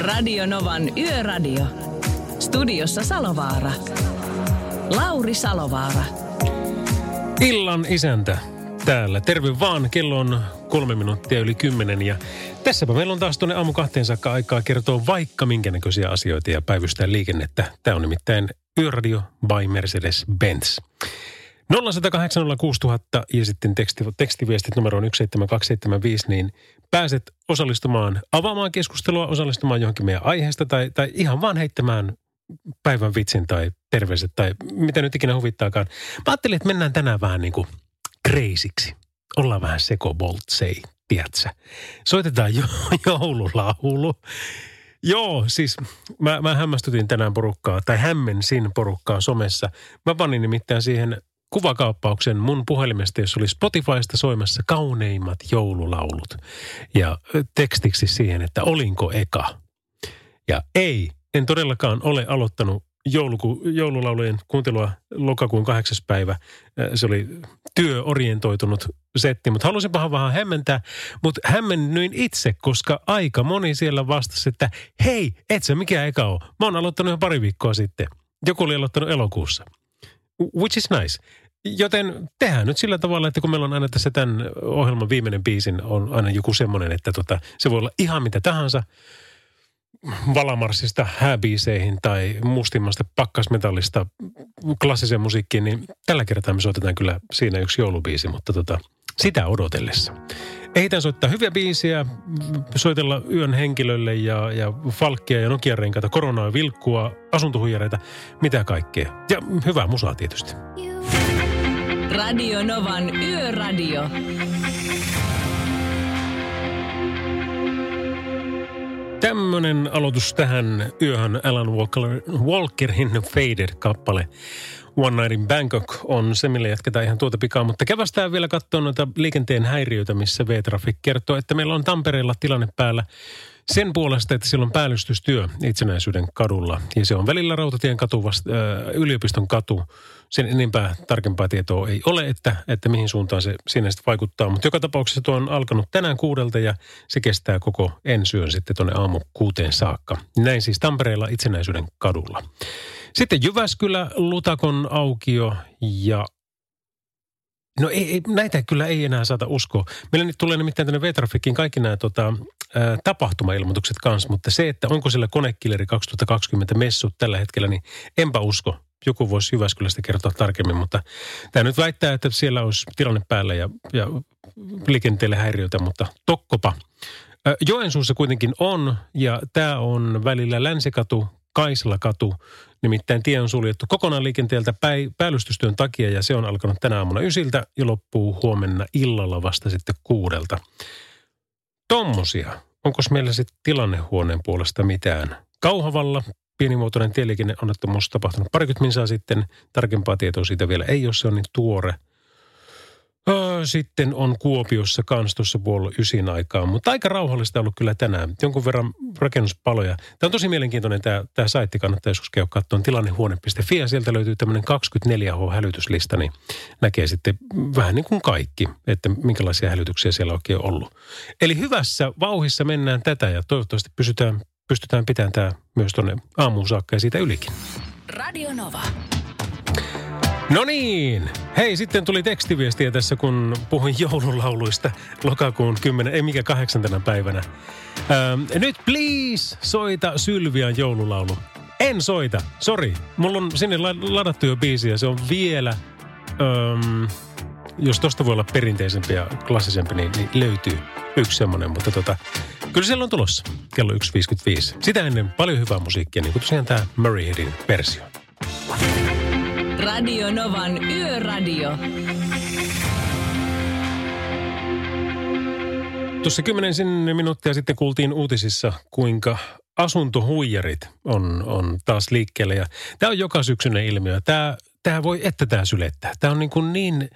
Radio Novan Yöradio. Studiossa Salovaara. Lauri Salovaara. Illan isäntä täällä. Terve vaan, kello on kolme minuuttia yli kymmenen ja tässäpä meillä on taas tuonne aamu kahteen saakka aikaa kertoa vaikka minkä näköisiä asioita ja päivystää liikennettä. Tämä on nimittäin Yöradio by Mercedes-Benz. 0806000 ja sitten teksti, tekstiviestit numeroon 17275, niin pääset osallistumaan, avaamaan keskustelua, osallistumaan johonkin meidän aiheesta tai, tai ihan vaan heittämään päivän vitsin tai terveiset tai mitä nyt ikinä huvittaakaan. Mä ajattelin, että mennään tänään vähän niin kuin kreisiksi. Ollaan vähän sekoboltsei, tiedätkö? Soitetaan jo, joululaulu. Joo, siis mä, mä hämmästytin tänään porukkaa, tai hämmensin porukkaa somessa. Mä panin nimittäin siihen kuvakaappauksen mun puhelimesta, jossa oli Spotifysta soimassa kauneimmat joululaulut. Ja tekstiksi siihen, että olinko eka. Ja ei, en todellakaan ole aloittanut jouluku, joululaulujen kuuntelua lokakuun kahdeksas päivä. Se oli työorientoitunut setti, mutta halusinpahan vähän hämmentää. Mutta hämmennyin itse, koska aika moni siellä vastasi, että hei, et sä mikä eka ole. Mä oon aloittanut jo pari viikkoa sitten. Joku oli aloittanut elokuussa. Which is nice. Joten tehdään nyt sillä tavalla, että kun meillä on aina tässä tämän ohjelman viimeinen biisin, on aina joku semmoinen, että tota, se voi olla ihan mitä tahansa – Valamarssista hääbiiseihin tai mustimmasta pakkasmetallista klassiseen musiikkiin, niin tällä kertaa me soitetaan kyllä siinä yksi joulubiisi, mutta tota, sitä odotellessa. Ehditään soittaa hyviä biisiä, soitella yön henkilölle ja, ja falkkia ja Nokia-renkaita, koronaa, vilkkua, asuntohuijareita, mitä kaikkea. Ja hyvää musaa tietysti. Radio Novan Yöradio. Tämmönen aloitus tähän yöhön Alan Walker, Walkerin Faded-kappale. One Night in Bangkok on se, millä jatketaan ihan tuota pikaa. Mutta kävästään vielä katsoa noita liikenteen häiriöitä, missä V-Traffic kertoo, että meillä on Tampereella tilanne päällä sen puolesta, että siellä on päällystystyö itsenäisyyden kadulla. Ja se on välillä Rautatien katu, vasta, äh, yliopiston katu. Sen enempää tarkempaa tietoa ei ole, että, että mihin suuntaan se siinä sitten vaikuttaa. Mutta joka tapauksessa tuo on alkanut tänään kuudelta ja se kestää koko ensyön sitten tuonne aamu kuuteen saakka. Näin siis Tampereella itsenäisyyden kadulla. Sitten Jyväskylä, Lutakon aukio ja No ei, ei, näitä kyllä ei enää saata uskoa. Meillä nyt tulee nimittäin tänne V-Trafikiin kaikki nämä tota, ä, tapahtumailmoitukset kanssa, mutta se, että onko sillä konekilleri 2020 messut tällä hetkellä, niin enpä usko. Joku voisi Jyväskylästä kertoa tarkemmin, mutta tämä nyt väittää, että siellä olisi tilanne päällä ja, ja liikenteelle häiriötä, mutta tokkopa. Joensuussa kuitenkin on, ja tämä on välillä Länsikatu, Kaisalakatu, Nimittäin tie on suljettu kokonaan liikenteeltä päi, päällystystyön takia ja se on alkanut tänä aamuna ysiltä ja loppuu huomenna illalla vasta sitten kuudelta. Tommosia. Onko meillä sitten tilannehuoneen puolesta mitään? Kauhavalla pienimuotoinen tieliikenneonnettomuus tapahtunut parikymmentä minsaa sitten. Tarkempaa tietoa siitä vielä ei ole, se on niin tuore – sitten on Kuopiossa kans tuossa puolella ysin aikaa, mutta aika rauhallista ollut kyllä tänään. Jonkun verran rakennuspaloja. Tämä on tosi mielenkiintoinen tämä, tämä saitti, kannattaa joskus käydä katsoa tilannehuone.fi ja sieltä löytyy tämmöinen 24H-hälytyslista, niin näkee sitten vähän niin kuin kaikki, että minkälaisia hälytyksiä siellä oikein on ollut. Eli hyvässä vauhissa mennään tätä ja toivottavasti pysytään, pystytään pitämään tämä myös tuonne aamuun saakka ja siitä ylikin. Radio Nova. No niin. Hei, sitten tuli tekstiviestiä tässä, kun puhuin joululauluista lokakuun 10, ei mikä kahdeksantena päivänä. Ähm, nyt please soita Sylvian joululaulu. En soita, sorry. Mulla on sinne ladattu jo biisi ja se on vielä, ähm, jos tosta voi olla perinteisempi ja klassisempi, niin, niin löytyy yksi semmoinen. Mutta tota, kyllä siellä on tulossa kello 1.55. Sitä ennen paljon hyvää musiikkia, niin kuin tosiaan tämä Murray Headin versio. Radio Novan Yöradio. Tuossa kymmenen minuuttia sitten kuultiin uutisissa, kuinka asuntohuijarit on, on taas liikkeellä tämä on joka syksyinen ilmiö. Tämä, tämä voi, että tämä sylettää. Tämä on niin, kuin niin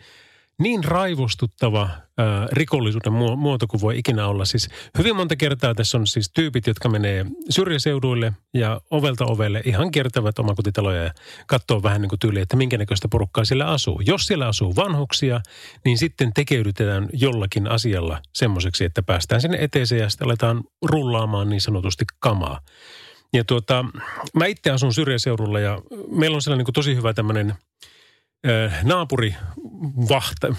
niin raivostuttava ää, rikollisuuden muoto kuin voi ikinä olla. Siis hyvin monta kertaa tässä on siis tyypit, jotka menee syrjäseuduille ja ovelta ovelle ihan kiertävät omakotitaloja ja katsoo vähän niin kuin tyyliä, että minkä näköistä porukkaa siellä asuu. Jos siellä asuu vanhuksia, niin sitten tekeydytetään jollakin asialla semmoiseksi, että päästään sinne eteeseen ja sitten aletaan rullaamaan niin sanotusti kamaa. Ja tuota, mä itse asun syrjäseudulla ja meillä on siellä niin kuin tosi hyvä tämmöinen – naapuri vahta,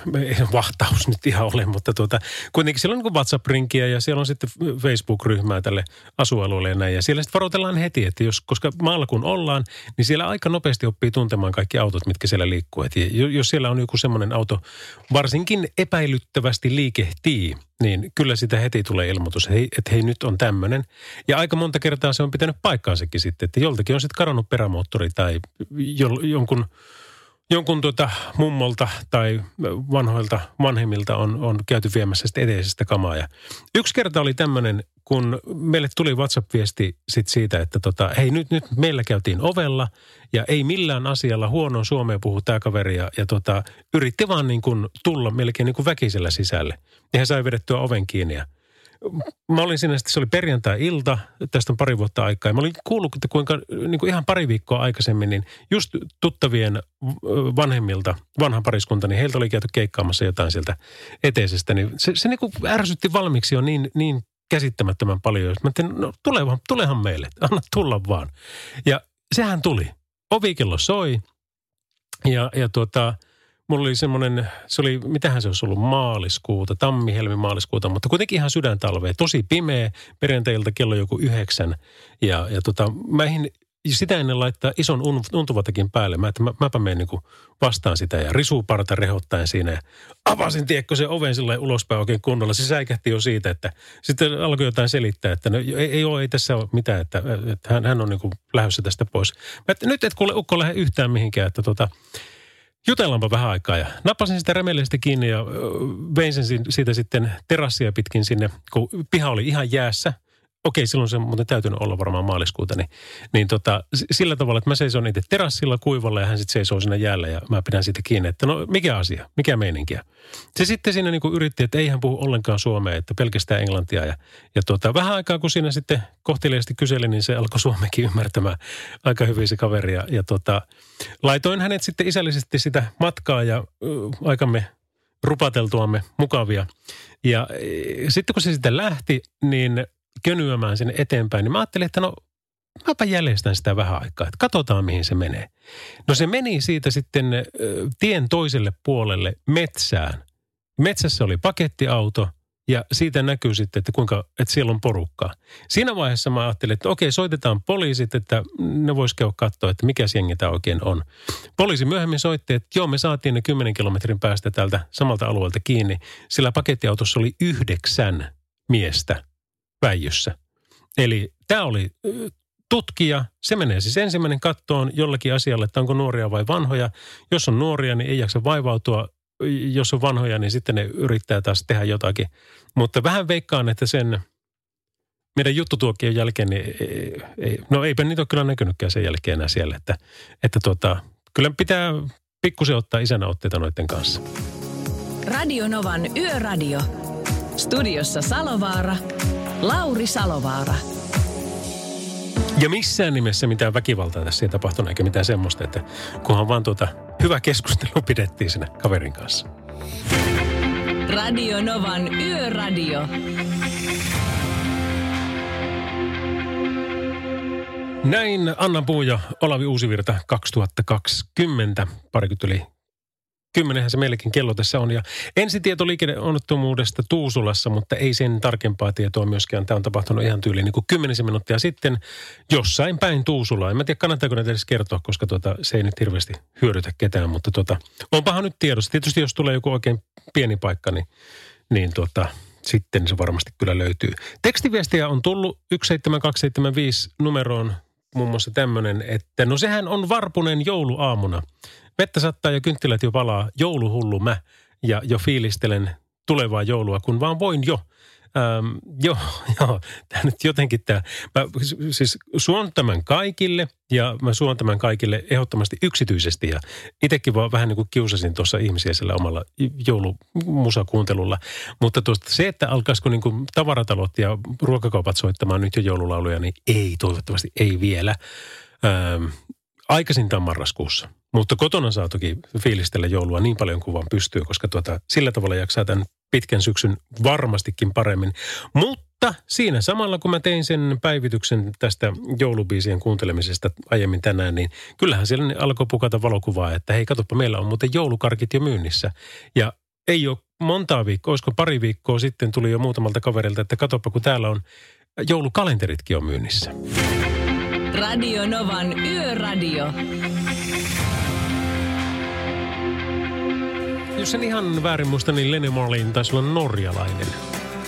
vahtaus nyt ihan ole, mutta tuota, kuitenkin siellä on niin WhatsApp-rinkiä ja siellä on sitten Facebook-ryhmää tälle asualueelle ja näin. Ja siellä sitten varoitellaan heti, että jos, koska maalla kun ollaan, niin siellä aika nopeasti oppii tuntemaan kaikki autot, mitkä siellä liikkuu. Et jos siellä on joku semmoinen auto, varsinkin epäilyttävästi liikehtii, niin kyllä sitä heti tulee ilmoitus, että hei nyt on tämmöinen. Ja aika monta kertaa se on pitänyt paikkaansakin sitten, että joltakin on sitten karannut perämoottori tai jonkun jonkun tuota mummolta tai vanhoilta vanhemmilta on, on käyty viemässä sitä eteisestä kamaa. Ja yksi kerta oli tämmöinen, kun meille tuli WhatsApp-viesti sit siitä, että tota, hei nyt, nyt meillä käytiin ovella ja ei millään asialla huono suomea puhu tämä kaveri ja, ja tota, yritti vaan niin kuin tulla melkein niin kuin väkisellä sisälle. Ja hän sai vedettyä oven kiinni ja mä olin siinä, se oli perjantai-ilta, tästä on pari vuotta aikaa. Ja mä olin kuullut, että kuinka niin kuin ihan pari viikkoa aikaisemmin, niin just tuttavien vanhemmilta, vanhan pariskunta, niin heiltä oli käyty keikkaamassa jotain sieltä eteisestä. Niin se, se niin kuin ärsytti valmiiksi jo niin, niin käsittämättömän paljon. Mä ajattelin, no tulehan, tulehan meille, anna tulla vaan. Ja sehän tuli. Ovikello soi ja, ja tuota, mulla oli semmoinen, se oli, mitähän se olisi ollut, maaliskuuta, tammi-helmi maaliskuuta, mutta kuitenkin ihan sydäntalvea. Tosi pimeä, perjantailta kello joku yhdeksän. Ja, ja tota, mä ehdin sitä ennen laittaa ison untuvatakin päälle. Mä, että mä, mäpä menen niin vastaan sitä ja risuparta rehottaen siinä. Ja avasin, tiedätkö, se oven sillä ulospäin oikein kunnolla. Se säikähti jo siitä, että sitten alkoi jotain selittää, että no, ei, ei, ole, ei tässä ole mitään, että, että hän, hän on niin lähdössä tästä pois. Mä, että nyt et kuule ukko lähde yhtään mihinkään, että tota, Jutellaanpa vähän aikaa ja nappasin sitä remellisesti kiinni ja vein sen siitä sitten terassia pitkin sinne, kun piha oli ihan jäässä. Okei, silloin se muuten täytynyt olla varmaan maaliskuuta, niin, niin tota, sillä tavalla, että mä seison itse terassilla kuivalla ja hän sitten seisoo siinä jäällä ja mä pidän siitä kiinni, että no mikä asia, mikä meininkiä. Se sitten siinä niin yritti, että ei hän puhu ollenkaan suomea, että pelkästään englantia ja, ja tota, vähän aikaa kun siinä sitten kohteliaasti kyseli, niin se alkoi suomekin ymmärtämään aika hyvin se kaveri ja, ja tota, laitoin hänet sitten isällisesti sitä matkaa ja äh, aikamme rupateltuamme mukavia. Ja äh, sitten kun se sitten lähti, niin könyämään sinne eteenpäin, niin mä ajattelin, että no mäpä jäljestän sitä vähän aikaa, että katsotaan mihin se menee. No se meni siitä sitten tien toiselle puolelle metsään. Metsässä oli pakettiauto ja siitä näkyy sitten, että kuinka, että siellä on porukkaa. Siinä vaiheessa mä ajattelin, että okei, soitetaan poliisit, että ne vois käydä katsoa, että mikä jengi tämä oikein on. Poliisi myöhemmin soitti, että joo, me saatiin ne 10 kilometrin päästä tältä samalta alueelta kiinni, sillä pakettiautossa oli yhdeksän miestä väijyssä. Eli tämä oli tutkija, se menee siis ensimmäinen kattoon jollakin asialle, että onko nuoria vai vanhoja. Jos on nuoria, niin ei jaksa vaivautua. Jos on vanhoja, niin sitten ne yrittää taas tehdä jotakin. Mutta vähän veikkaan, että sen meidän juttutuokkien jälkeen, niin ei, ei, no eipä niitä ole kyllä näkynytkään sen jälkeen enää siellä. Että, että tuota, kyllä pitää pikkusen ottaa isänä otteita noiden kanssa. Radio Novan Yöradio. Studiossa Salovaara Lauri Salovaara. Ja missään nimessä mitään väkivaltaa tässä ei tapahtunut, eikä mitään semmoista, että kunhan vaan tuota hyvä keskustelu pidettiin sinne kaverin kanssa. Radio Novan Yöradio. Näin Anna Puu ja Olavi Uusivirta 2020, parikymmentä yli Kymmenenhän se meillekin kello tässä on. Ja ensitieto liikenneonnettomuudesta Tuusulassa, mutta ei sen tarkempaa tietoa myöskään. Tämä on tapahtunut ihan tyyliin niin kuin kymmenisen minuuttia sitten jossain päin Tuusulaa. En mä tiedä, kannattaako näitä edes kertoa, koska tuota, se ei nyt hirveästi hyödytä ketään. Mutta tuota, onpahan nyt tiedossa. Tietysti jos tulee joku oikein pieni paikka, niin, niin tuota, sitten se varmasti kyllä löytyy. Tekstiviestiä on tullut 17275 numeroon muun muassa tämmöinen, että no sehän on varpunen jouluaamuna. Vettä sattaa ja kynttilät jo valaa, jouluhullu mä ja jo fiilistelen tulevaa joulua, kun vaan voin jo. Ähm, joo, joo, tämä nyt jotenkin tämä, mä siis suon tämän kaikille ja mä suon tämän kaikille ehdottomasti yksityisesti ja itsekin vaan vähän niin kuin kiusasin tuossa ihmisiä sillä omalla joulumusakuuntelulla. Mutta tuosta se, että alkaisiko niin kuin tavaratalot ja ruokakaupat soittamaan nyt jo joululauluja, niin ei, toivottavasti ei vielä. Ähm, aikaisintaan marraskuussa. Mutta kotona saa toki fiilistellä joulua niin paljon kuin vaan pystyy, koska tuota, sillä tavalla jaksaa tämän pitkän syksyn varmastikin paremmin. Mutta siinä samalla, kun mä tein sen päivityksen tästä joulubiisien kuuntelemisesta aiemmin tänään, niin kyllähän siellä alkoi pukata valokuvaa, että hei, katoppa, meillä on muuten joulukarkit jo myynnissä. Ja ei ole montaa viikkoa, olisiko pari viikkoa sitten tuli jo muutamalta kaverilta, että katoppa, kun täällä on joulukalenteritkin on myynnissä. Radio Novan Yöradio. Jos en ihan väärin muista, niin Lenny Marlin taisi olla norjalainen.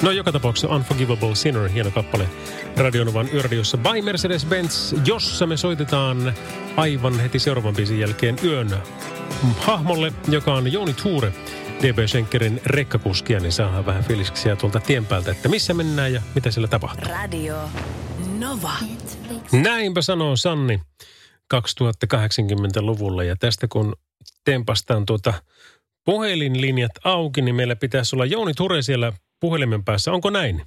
No joka tapauksessa Unforgivable Sinner, hieno kappale Radionovan yöradiossa by Mercedes-Benz, jossa me soitetaan aivan heti seuraavan biisin jälkeen yön hahmolle, joka on Jouni Tuure, DB Schenkerin rekkakuskia, niin saadaan vähän fiiliksiä tuolta tien päältä, että missä mennään ja mitä siellä tapahtuu. Radio Nova. Näinpä sanoo Sanni 2080-luvulla ja tästä kun tempastaan tuota puhelinlinjat auki, niin meillä pitäisi olla Jouni Ture siellä puhelimen päässä. Onko näin?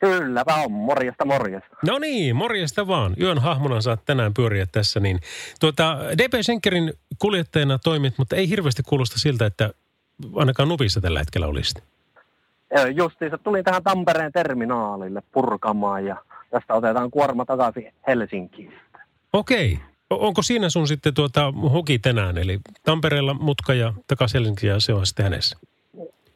Kylläpä on. Morjesta, morjesta. No niin, morjesta vaan. Yön hahmona saat tänään pyöriä tässä. Niin. Tuota, DP Schenkerin kuljettajana toimit, mutta ei hirveästi kuulosta siltä, että ainakaan Nuvissa tällä hetkellä olisit. Justiinsa tulin tähän Tampereen terminaalille purkamaan ja tästä otetaan kuorma takaisin Helsinkiin. Okei. Onko siinä sun sitten tuota hoki tänään, eli Tampereella mutka ja takaisin ja se on sitten hänessä?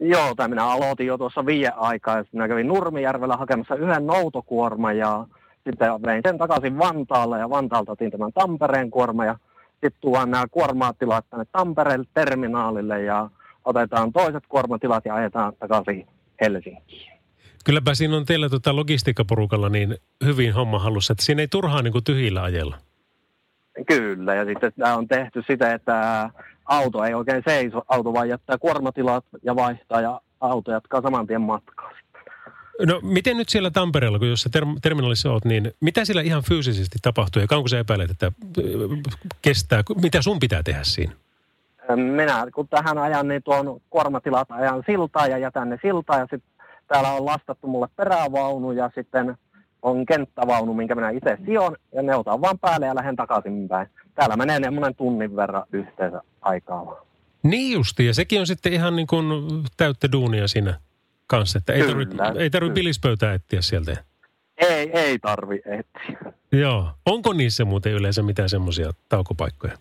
Joo, tai minä aloitin jo tuossa viiden aikaa, ja minä kävin Nurmijärvellä hakemassa yhden noutokuorman ja sitten vein sen takaisin Vantaalle ja Vantaalta otin tämän Tampereen kuorma ja sitten tuon nämä kuormaatilat tänne Tampereen terminaalille ja otetaan toiset kuormatilat ja ajetaan takaisin Helsinkiin. Kylläpä siinä on teillä tuota logistiikkaporukalla niin hyvin homma hallussa, että siinä ei turhaan niin kuin tyhjillä ajella. Kyllä, ja sitten tämä on tehty sitä, että auto ei oikein seiso, auto vaan jättää kuormatilat ja vaihtaa ja auto jatkaa saman tien matkaa. No miten nyt siellä Tampereella, kun jos sä term- terminaalissa oot, niin mitä siellä ihan fyysisesti tapahtuu ja kauanko sä epäilet, että kestää, mitä sun pitää tehdä siinä? Minä kun tähän ajan, niin tuon kuormatilat ajan siltaa ja jätän ne siltaa ja sitten täällä on lastattu mulle perävaunu ja sitten on kenttävaunu, minkä minä itse sijon, ja ne otan vaan päälle ja lähden takaisinpäin. Täällä menee semmoinen tunnin verran yhteensä aikaa Niin justi, ja sekin on sitten ihan niin kuin täyttä duunia siinä kanssa, että ei tarvitse ei tarvi bilispöytää etsiä sieltä. Ei, ei tarvi etsiä. Joo. Onko niissä muuten yleensä mitään semmoisia taukopaikkoja?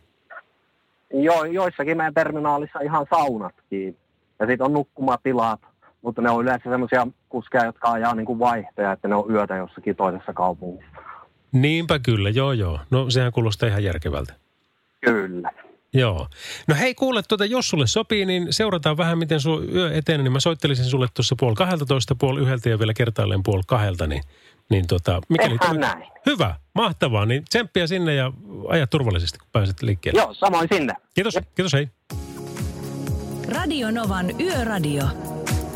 Joo, joissakin meidän terminaalissa ihan saunatkin. Ja sitten on nukkumatilat, mutta ne on yleensä semmoisia kuskeja, jotka ajaa niin kuin vaihtoja, että ne on yötä jossakin toisessa kaupungissa. Niinpä kyllä, joo joo. No sehän kuulostaa ihan järkevältä. Kyllä. Joo. No hei kuule, tuota, jos sulle sopii, niin seurataan vähän, miten sun yö etenee. Niin mä soittelisin sulle tuossa puoli toista, puoli yhdeltä ja vielä kertaalleen puoli kahdelta. Niin, niin tota, mikäli tämä... näin. Hyvä, mahtavaa. Niin tsemppiä sinne ja aja turvallisesti, kun pääset liikkeelle. Joo, samoin sinne. Kiitos, Jep. kiitos hei. Radio Novan Yöradio.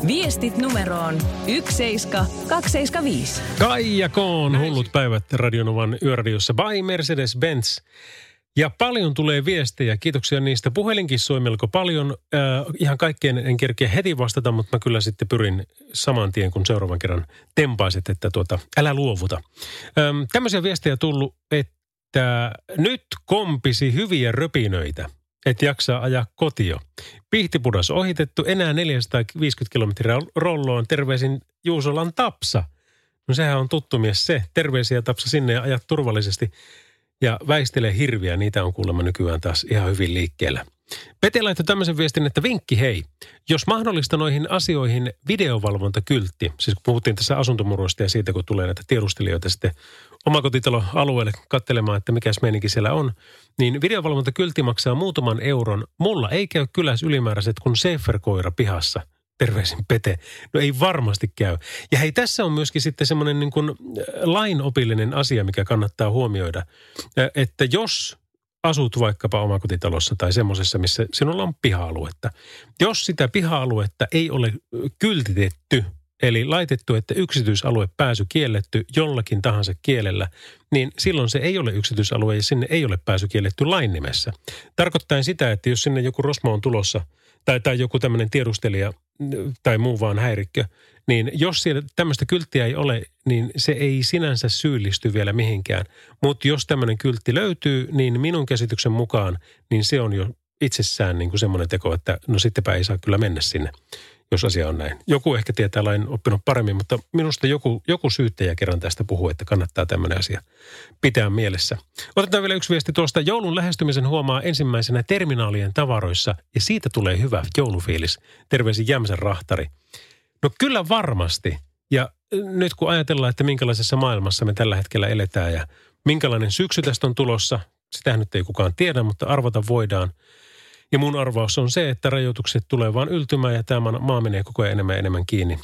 Viestit numeroon 17275. Kaija Koon, hullut päivät Radionovan yöradiossa by Mercedes-Benz. Ja paljon tulee viestejä. Kiitoksia niistä. Puhelinkin soi melko paljon. Äh, ihan kaikkeen en kerkeä heti vastata, mutta mä kyllä sitten pyrin saman tien, kun seuraavan kerran tempaiset, että tuota, älä luovuta. Ähm, tämmöisiä viestejä tullut, että nyt kompisi hyviä röpinöitä että jaksaa ajaa kotio. Pihtipudas ohitettu, enää 450 kilometriä rolloon. Terveisin Juusolan Tapsa. No sehän on tuttu mies se. Terveisiä Tapsa sinne ja ajat turvallisesti. Ja väistelee hirviä, niitä on kuulemma nykyään taas ihan hyvin liikkeellä. Pete laittoi tämmöisen viestin, että vinkki hei. Jos mahdollista noihin asioihin videovalvontakyltti, siis kun puhuttiin tässä asuntomuroista ja siitä, kun tulee näitä tiedustelijoita sitten omakotitalo-alueelle katselemaan, että mikä meininki siellä on, niin videovalvontakyltti maksaa muutaman euron. Mulla ei käy kyläs ylimääräiset kuin Sefer-koira pihassa. Terveisin Pete. No ei varmasti käy. Ja hei, tässä on myöskin sitten semmoinen niin kuin lainopillinen asia, mikä kannattaa huomioida. Että jos asut vaikkapa omakotitalossa tai semmoisessa, missä sinulla on piha-aluetta. Jos sitä piha-aluetta ei ole kyltitetty eli laitettu, että yksityisalue pääsy kielletty jollakin tahansa kielellä, niin silloin se ei ole yksityisalue ja sinne ei ole pääsy kielletty lain nimessä. Tarkoittaa sitä, että jos sinne joku Rosmo on tulossa tai, tai joku tämmöinen tiedustelija tai muu vaan häirikkö, niin jos siellä tämmöistä kylttiä ei ole, niin se ei sinänsä syyllisty vielä mihinkään. Mutta jos tämmöinen kyltti löytyy, niin minun käsityksen mukaan, niin se on jo itsessään niin kuin semmoinen teko, että no sittenpä ei saa kyllä mennä sinne, jos asia on näin. Joku ehkä tietää lain oppinut paremmin, mutta minusta joku, joku syyttäjä kerran tästä puhuu, että kannattaa tämmöinen asia pitää mielessä. Otetaan vielä yksi viesti tuosta. Joulun lähestymisen huomaa ensimmäisenä terminaalien tavaroissa ja siitä tulee hyvä joulufiilis. Terveisin Jämsän rahtari. No kyllä varmasti. Ja nyt kun ajatellaan, että minkälaisessa maailmassa me tällä hetkellä eletään ja minkälainen syksy tästä on tulossa, sitä nyt ei kukaan tiedä, mutta arvata voidaan. Ja mun arvaus on se, että rajoitukset tulee vaan yltymään ja tämä maa menee koko ajan enemmän ja enemmän kiinni.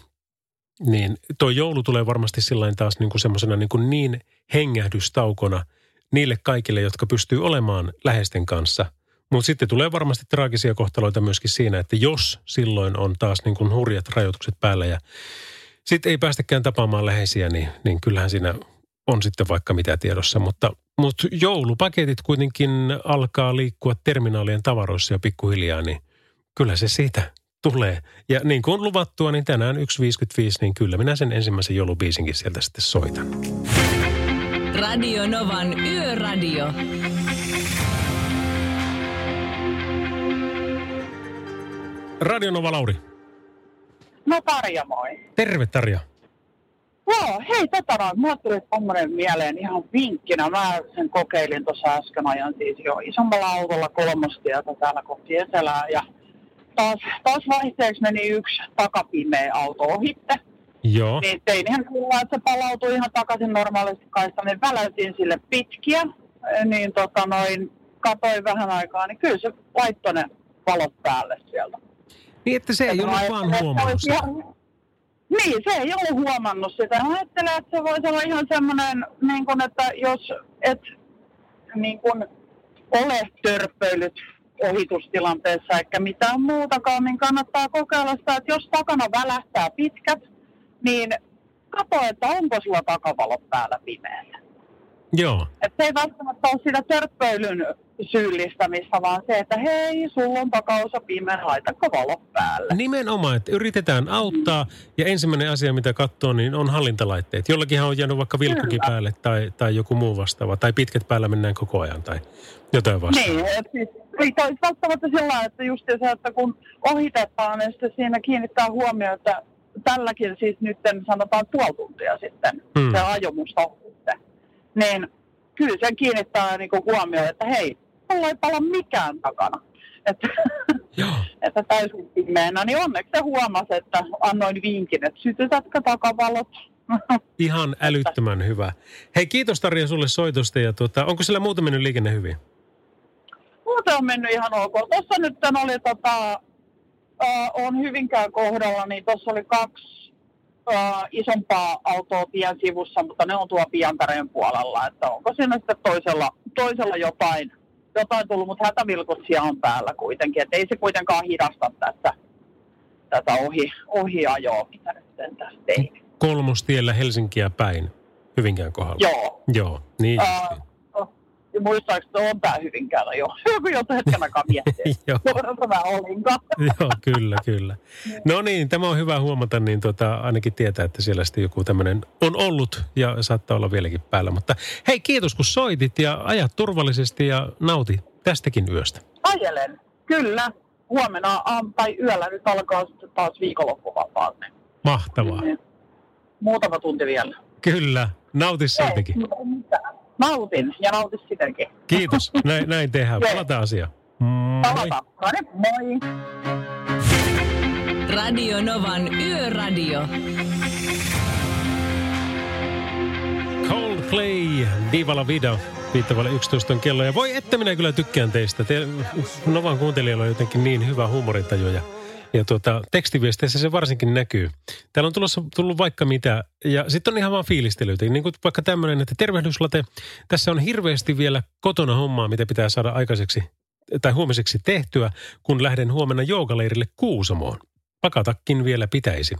Niin tuo joulu tulee varmasti sillain taas niin kuin semmoisena niin, kuin niin hengähdystaukona niille kaikille, jotka pystyy olemaan läheisten kanssa. Mutta sitten tulee varmasti traagisia kohtaloita myöskin siinä, että jos silloin on taas niin kuin hurjat rajoitukset päällä ja sitten ei päästäkään tapaamaan läheisiä, niin, niin kyllähän siinä on sitten vaikka mitä tiedossa. Mutta, mutta joulupaketit kuitenkin alkaa liikkua terminaalien tavaroissa ja pikkuhiljaa, niin kyllä se siitä tulee. Ja niin kuin luvattua, niin tänään 1.55, niin kyllä minä sen ensimmäisen joulubiisinkin sieltä sitten soitan. Radio Novan Yöradio. Radio Nova Lauri. No Tarja, moi. Terve Tarja. Joo, hei tota noin, mulle tuli tommonen mieleen ihan vinkkinä. Mä sen kokeilin tuossa äsken ajan siis jo isommalla autolla kolmostietä täällä kohti Etelää ja taas, taas vaihteeksi meni yksi takapimeä auto ohitte. Joo. Niin tein ihan kyllä, että se palautui ihan takaisin normaalisti kaista, niin väläytin sille pitkiä, niin tota noin, katoin vähän aikaa, niin kyllä se laittoi ne valot päälle sieltä. Niin, että se ei ole mä vaan huomannut sitä. ihan- Niin, se ei ollut huomannut sitä. Mä ajattelen, että se voisi olla ihan semmoinen, niin kuin, että jos et niin kuin, ole törppöilyt ohitustilanteessa eikä mitään muutakaan, niin kannattaa kokeilla sitä, että jos takana välähtää pitkät, niin katso, että onko sulla takavalot päällä pimeällä. Joo. Että se ei välttämättä ole sitä törppöilyn syyllistämistä, vaan se, että hei, sulla on takaosa pimeä, laitako valot päälle. Nimenomaan, että yritetään auttaa ja ensimmäinen asia, mitä katsoo, niin on hallintalaitteet. Jollakinhan on jäänyt vaikka vilkkukin Kyllä. päälle tai, tai joku muu vastaava. Tai pitkät päällä mennään koko ajan tai jotain vastaavaa. Niin, että siis, ei välttämättä sillä että just se, että kun ohitetaan, niin sitten siinä kiinnittää huomioon, että tälläkin siis nyt sanotaan puoli tuntia sitten Hmm. se ajomus sitten. Niin kyllä se kiinnittää niinku huomioon, että hei, mulla ei pala mikään takana. Että, että täysin pimeänä, niin onneksi se huomasi, että annoin vinkin, että sytytätkö takavalot. Ihan älyttömän hyvä. Hei, kiitos Tarja sulle soitosta ja tuota, onko siellä muuta mennyt liikenne hyvin? Muuten on mennyt ihan ok. Tuossa nyt tän oli tota, äh, on Hyvinkään kohdalla, niin tuossa oli kaksi äh, isompaa autoa tien sivussa, mutta ne on tuo Piantareen puolella. Että onko siinä sitten toisella, toisella jotain, jotain tullut, mutta hätävilkutsia on päällä kuitenkin. Että ei se kuitenkaan hidasta tässä, tätä ohi, ohiajoa, mitä nyt sen tässä tein. Kolmostiellä Helsinkiä päin Hyvinkään kohdalla. Joo. Joo, niin oh, ja muistaakseni on tää Hyvinkäällä jo. Joku joutui hetken aikaa miettimään. Joo. Mä olinkaan. Joo, kyllä, kyllä. No niin, tämä on hyvä huomata, niin tota, ainakin tietää, että siellä sitten joku tämmöinen on ollut ja saattaa olla vieläkin päällä. Mutta hei, kiitos kun soitit ja ajat turvallisesti ja nauti tästäkin yöstä. Ajelen, kyllä. Huomenna aam, tai yöllä nyt alkaa sitten taas viikonloppuvapaat. Mahtavaa. niin muutama tunti vielä. Kyllä, nauti siitäkin. Ei mitään. Nautin ja nautis sitäkin. Kiitos, näin, näin tehdään. Palataan asiaan. Moi. Palataan. No niin, moi. Radio Novan Yöradio. Coldplay, Viva la Vida, viittavalle 11 on kello. Ja voi että minä kyllä tykkään teistä. Te, Novan kuuntelijalla on jotenkin niin hyvä huumorintaju ja, ja tuota, tekstiviesteissä se varsinkin näkyy. Täällä on tulossa, tullut vaikka mitä ja sitten on ihan vaan fiilistelyitä. Niin kuin vaikka tämmöinen, että tervehdyslate, tässä on hirveästi vielä kotona hommaa, mitä pitää saada aikaiseksi tai huomiseksi tehtyä, kun lähden huomenna joogaleirille Kuusamoon. Pakatakin vielä pitäisi.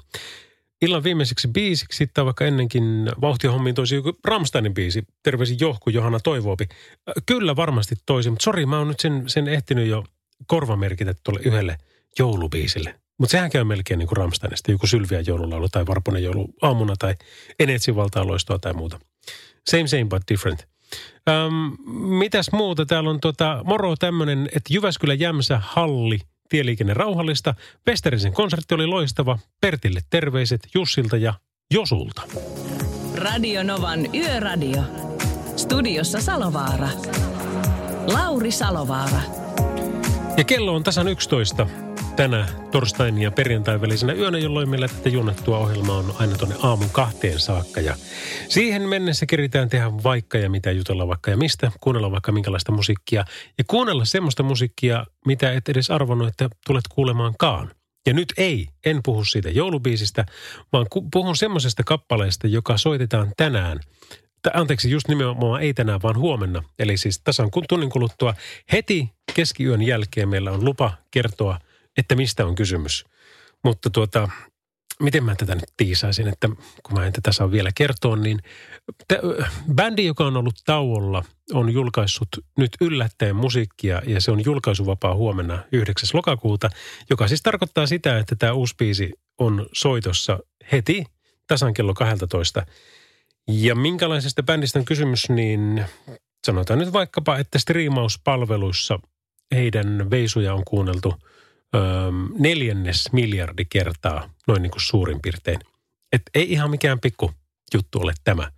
illan viimeiseksi biisiksi tai vaikka ennenkin vauhtihommiin toisi joku Ramsteinin biisi. Terveisin Johku Johanna Toivoopi. Äh, Kyllä varmasti toisi, mutta sori, mä oon nyt sen, sen ehtinyt jo korvamerkitä tuolle yhdelle joulubiisille. Mutta sehän käy melkein niin kuin Ramsteinista, joku Sylviä joululaulu tai Varponen joulu aamuna tai Enetsin valtaa loistoa tai muuta. Same, same, but different. Öm, mitäs muuta? Täällä on tota, moro tämmöinen, että Jyväskylä Jämsä Halli, tieliikenne rauhallista. Westerisen konsertti oli loistava. Pertille terveiset Jussilta ja Josulta. Radio Novan Yöradio. Studiossa Salovaara. Lauri Salovaara. Ja kello on tasan 11 tänä torstain ja perjantain välisenä yönä, jolloin meillä tätä junnettua ohjelmaa on aina tuonne aamun kahteen saakka. Ja siihen mennessä keritään tehdä vaikka ja mitä jutella vaikka ja mistä, kuunnella vaikka minkälaista musiikkia. Ja kuunnella semmoista musiikkia, mitä et edes arvonnut, että tulet kuulemaankaan. Ja nyt ei, en puhu siitä joulubiisistä, vaan puhun semmoisesta kappaleesta, joka soitetaan tänään. Anteeksi, just nimenomaan ei tänään, vaan huomenna. Eli siis tasan tunnin kuluttua heti keskiyön jälkeen meillä on lupa kertoa, että mistä on kysymys. Mutta tuota, miten mä tätä nyt tiisaisin, että kun mä en tätä saa vielä kertoa, niin t- bändi, joka on ollut tauolla, on julkaissut nyt yllättäen musiikkia ja se on julkaisuvapaa huomenna 9. lokakuuta, joka siis tarkoittaa sitä, että tämä uusi biisi on soitossa heti tasan kello 12. Ja minkälaisesta bändistä on kysymys, niin sanotaan nyt vaikkapa, että striimauspalveluissa heidän veisuja on kuunneltu öö, neljännes miljardi kertaa, noin niin kuin suurin piirtein. Et ei ihan mikään pikku juttu ole tämä.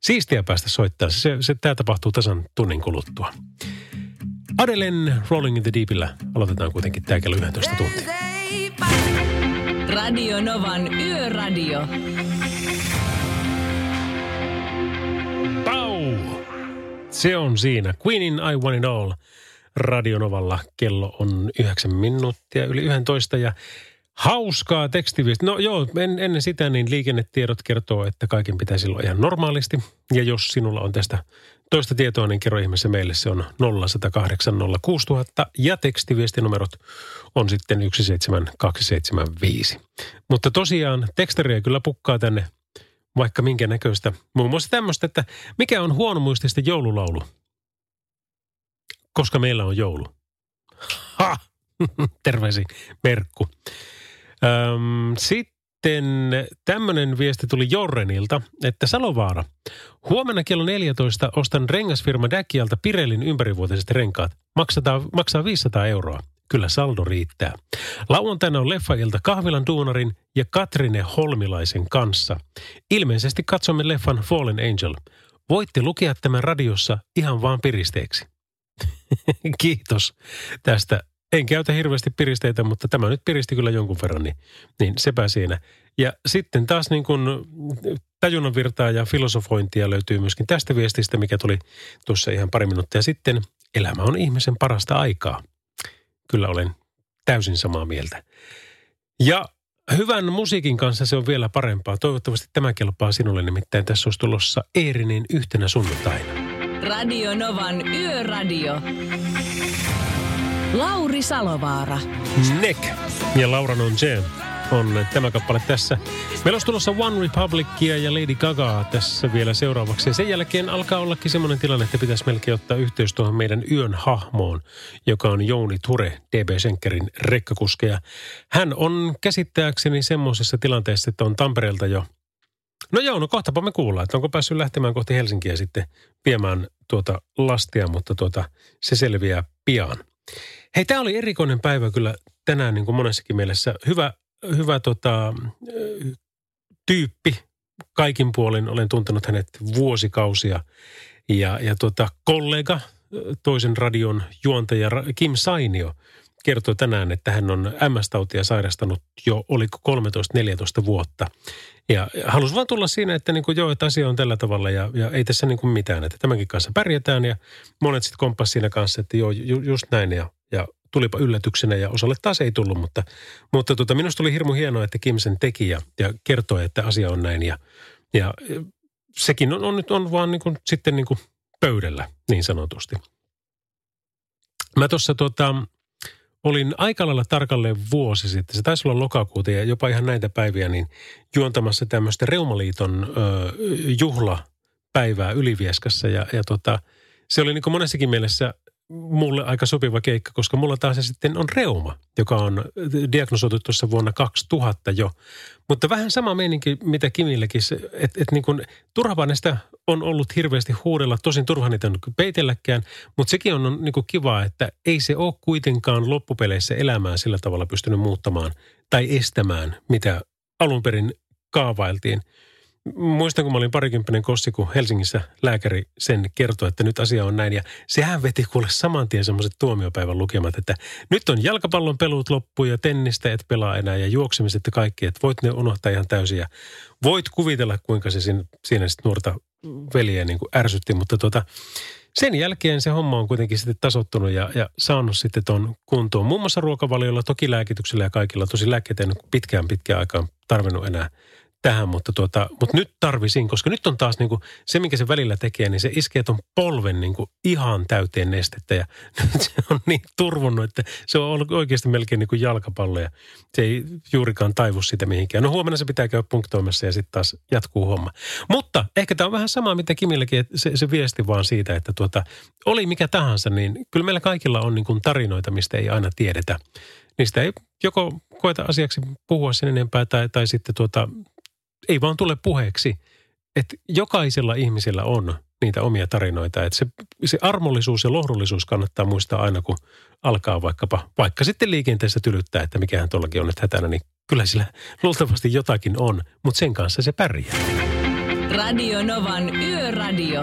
Siistiä päästä soittaa. Se, se, tämä tapahtuu tasan tunnin kuluttua. Adelen Rolling in the Deepillä aloitetaan kuitenkin tämä kello 11 tuntia. Radio Novan Yöradio. Pau! Se on siinä. Queenin I Want It All. Radionovalla kello on 9 minuuttia yli 11 ja hauskaa tekstiviestiä. No joo, en, ennen sitä niin liikennetiedot kertoo, että kaiken pitäisi olla ihan normaalisti. Ja jos sinulla on tästä toista tietoa, niin kerro ihmeessä meille. Se on 0108 06000 ja tekstiviestinumerot on sitten 17275. Mutta tosiaan tekstaria kyllä pukkaa tänne vaikka minkä näköistä. Muun muassa tämmöistä, että mikä on huonomuistista joululaulu? Koska meillä on joulu. Ha! Terveisi Merkku. Öm, sitten tämmöinen viesti tuli Jorrenilta, että Salovaara. Huomenna kello 14 ostan rengasfirma Däkialta Pirellin ympärivuotiset renkaat. Maksataan, maksaa 500 euroa. Kyllä saldo riittää. Lauantaina on leffailta Kahvilan duunarin ja Katrine Holmilaisen kanssa. Ilmeisesti katsomme leffan Fallen Angel. Voitte lukea tämän radiossa ihan vaan piristeeksi. Kiitos tästä. En käytä hirveästi piristeitä, mutta tämä nyt piristi kyllä jonkun verran, niin, niin sepä siinä. Ja sitten taas niin kuin tajunnan virtaa ja filosofointia löytyy myöskin tästä viestistä, mikä tuli tuossa ihan pari minuuttia sitten. Elämä on ihmisen parasta aikaa. Kyllä olen täysin samaa mieltä. Ja hyvän musiikin kanssa se on vielä parempaa. Toivottavasti tämä kelpaa sinulle, nimittäin tässä olisi tulossa Eerinin yhtenä sunnuntaina. Radio Novan Yöradio. Lauri Salovaara. Neck ja Laura Non Jam on tämä kappale tässä. Meillä olisi tulossa One Republicia ja Lady Gagaa tässä vielä seuraavaksi. Ja sen jälkeen alkaa ollakin semmoinen tilanne, että pitäisi melkein ottaa yhteys tuohon meidän yön hahmoon, joka on Jouni Ture, DB Senkerin rekkakuskeja. Hän on käsittääkseni semmoisessa tilanteessa, että on Tampereelta jo No joo, no kohtapa me kuullaan, että onko päässyt lähtemään kohti Helsinkiä sitten viemään tuota lastia, mutta tuota, se selviää pian. Hei, tämä oli erikoinen päivä kyllä tänään niin kuin monessakin mielessä. Hyvä, hyvä tota, tyyppi kaikin puolin. Olen tuntenut hänet vuosikausia. Ja, ja tota, kollega, toisen radion juontaja Kim Sainio kertoi tänään, että hän on MS-tautia sairastanut jo, oliko 13-14 vuotta. Ja halusin vaan tulla siinä, että niin kuin joo, että asia on tällä tavalla ja, ja ei tässä niin kuin mitään, että tämänkin kanssa pärjätään ja monet sitten komppas siinä kanssa, että joo, ju, just näin ja, ja tulipa yllätyksenä ja osalle taas ei tullut, mutta, mutta tota, minusta oli hirmu hienoa, että Kim sen teki ja, ja kertoi, että asia on näin ja, ja sekin on, on nyt on vaan niin kuin, sitten niin kuin pöydällä niin sanotusti. Mä tuossa tota, olin aika lailla tarkalleen vuosi sitten, se taisi olla lokakuuta ja jopa ihan näitä päiviä, niin juontamassa tämmöistä Reumaliiton ö, juhlapäivää Ylivieskassa. Ja, ja tota, se oli niin monessakin mielessä mulle aika sopiva keikka, koska mulla taas sitten on reuma, joka on diagnosoitu tuossa vuonna 2000 jo. Mutta vähän sama meininki, mitä Kimillekin, että et niin kuin on ollut hirveästi huudella, tosin turha niitä on peitelläkään, mutta sekin on, niin kuin kiva, että ei se ole kuitenkaan loppupeleissä elämää sillä tavalla pystynyt muuttamaan tai estämään, mitä alun perin kaavailtiin – muistan, kun mä olin parikymppinen kossi, kun Helsingissä lääkäri sen kertoi, että nyt asia on näin. Ja sehän veti kuule saman tien semmoiset tuomiopäivän lukemat, että nyt on jalkapallon pelut loppu ja tennistä et pelaa enää ja juoksemiset ja kaikki, että voit ne unohtaa ihan täysin. Ja voit kuvitella, kuinka se siinä, siinä sitten nuorta veljeä niin ärsytti, mutta tota, sen jälkeen se homma on kuitenkin sitten tasottunut ja, ja saanut sitten tuon kuntoon. Muun muassa ruokavaliolla, toki lääkityksellä ja kaikilla. Tosi lääkkeitä en pitkään pitkään aikaan tarvinnut enää – tähän, mutta, tuota, mutta nyt tarvisin, koska nyt on taas niin kuin, se, minkä se välillä tekee, niin se iskee tuon polven niin kuin ihan täyteen nestettä ja nyt se on niin turvonnut, että se on ollut oikeasti melkein niin kuin jalkapallo ja se ei juurikaan taivu sitä mihinkään. No huomenna se pitää käydä punktoimassa ja sitten taas jatkuu homma. Mutta ehkä tämä on vähän sama, mitä Kimillekin, että se, se viesti vaan siitä, että tuota, oli mikä tahansa, niin kyllä meillä kaikilla on niin kuin tarinoita, mistä ei aina tiedetä. Niistä ei joko koeta asiaksi puhua sen enempää tai, tai sitten tuota, ei vaan tule puheeksi, että jokaisella ihmisellä on niitä omia tarinoita. Että se, se armollisuus ja lohdullisuus kannattaa muistaa aina, kun alkaa vaikkapa, vaikka sitten liikenteessä tylyttää, että mikähän tuollakin on nyt hätänä, niin kyllä sillä luultavasti jotakin on, mutta sen kanssa se pärjää. Radio Novan Yöradio.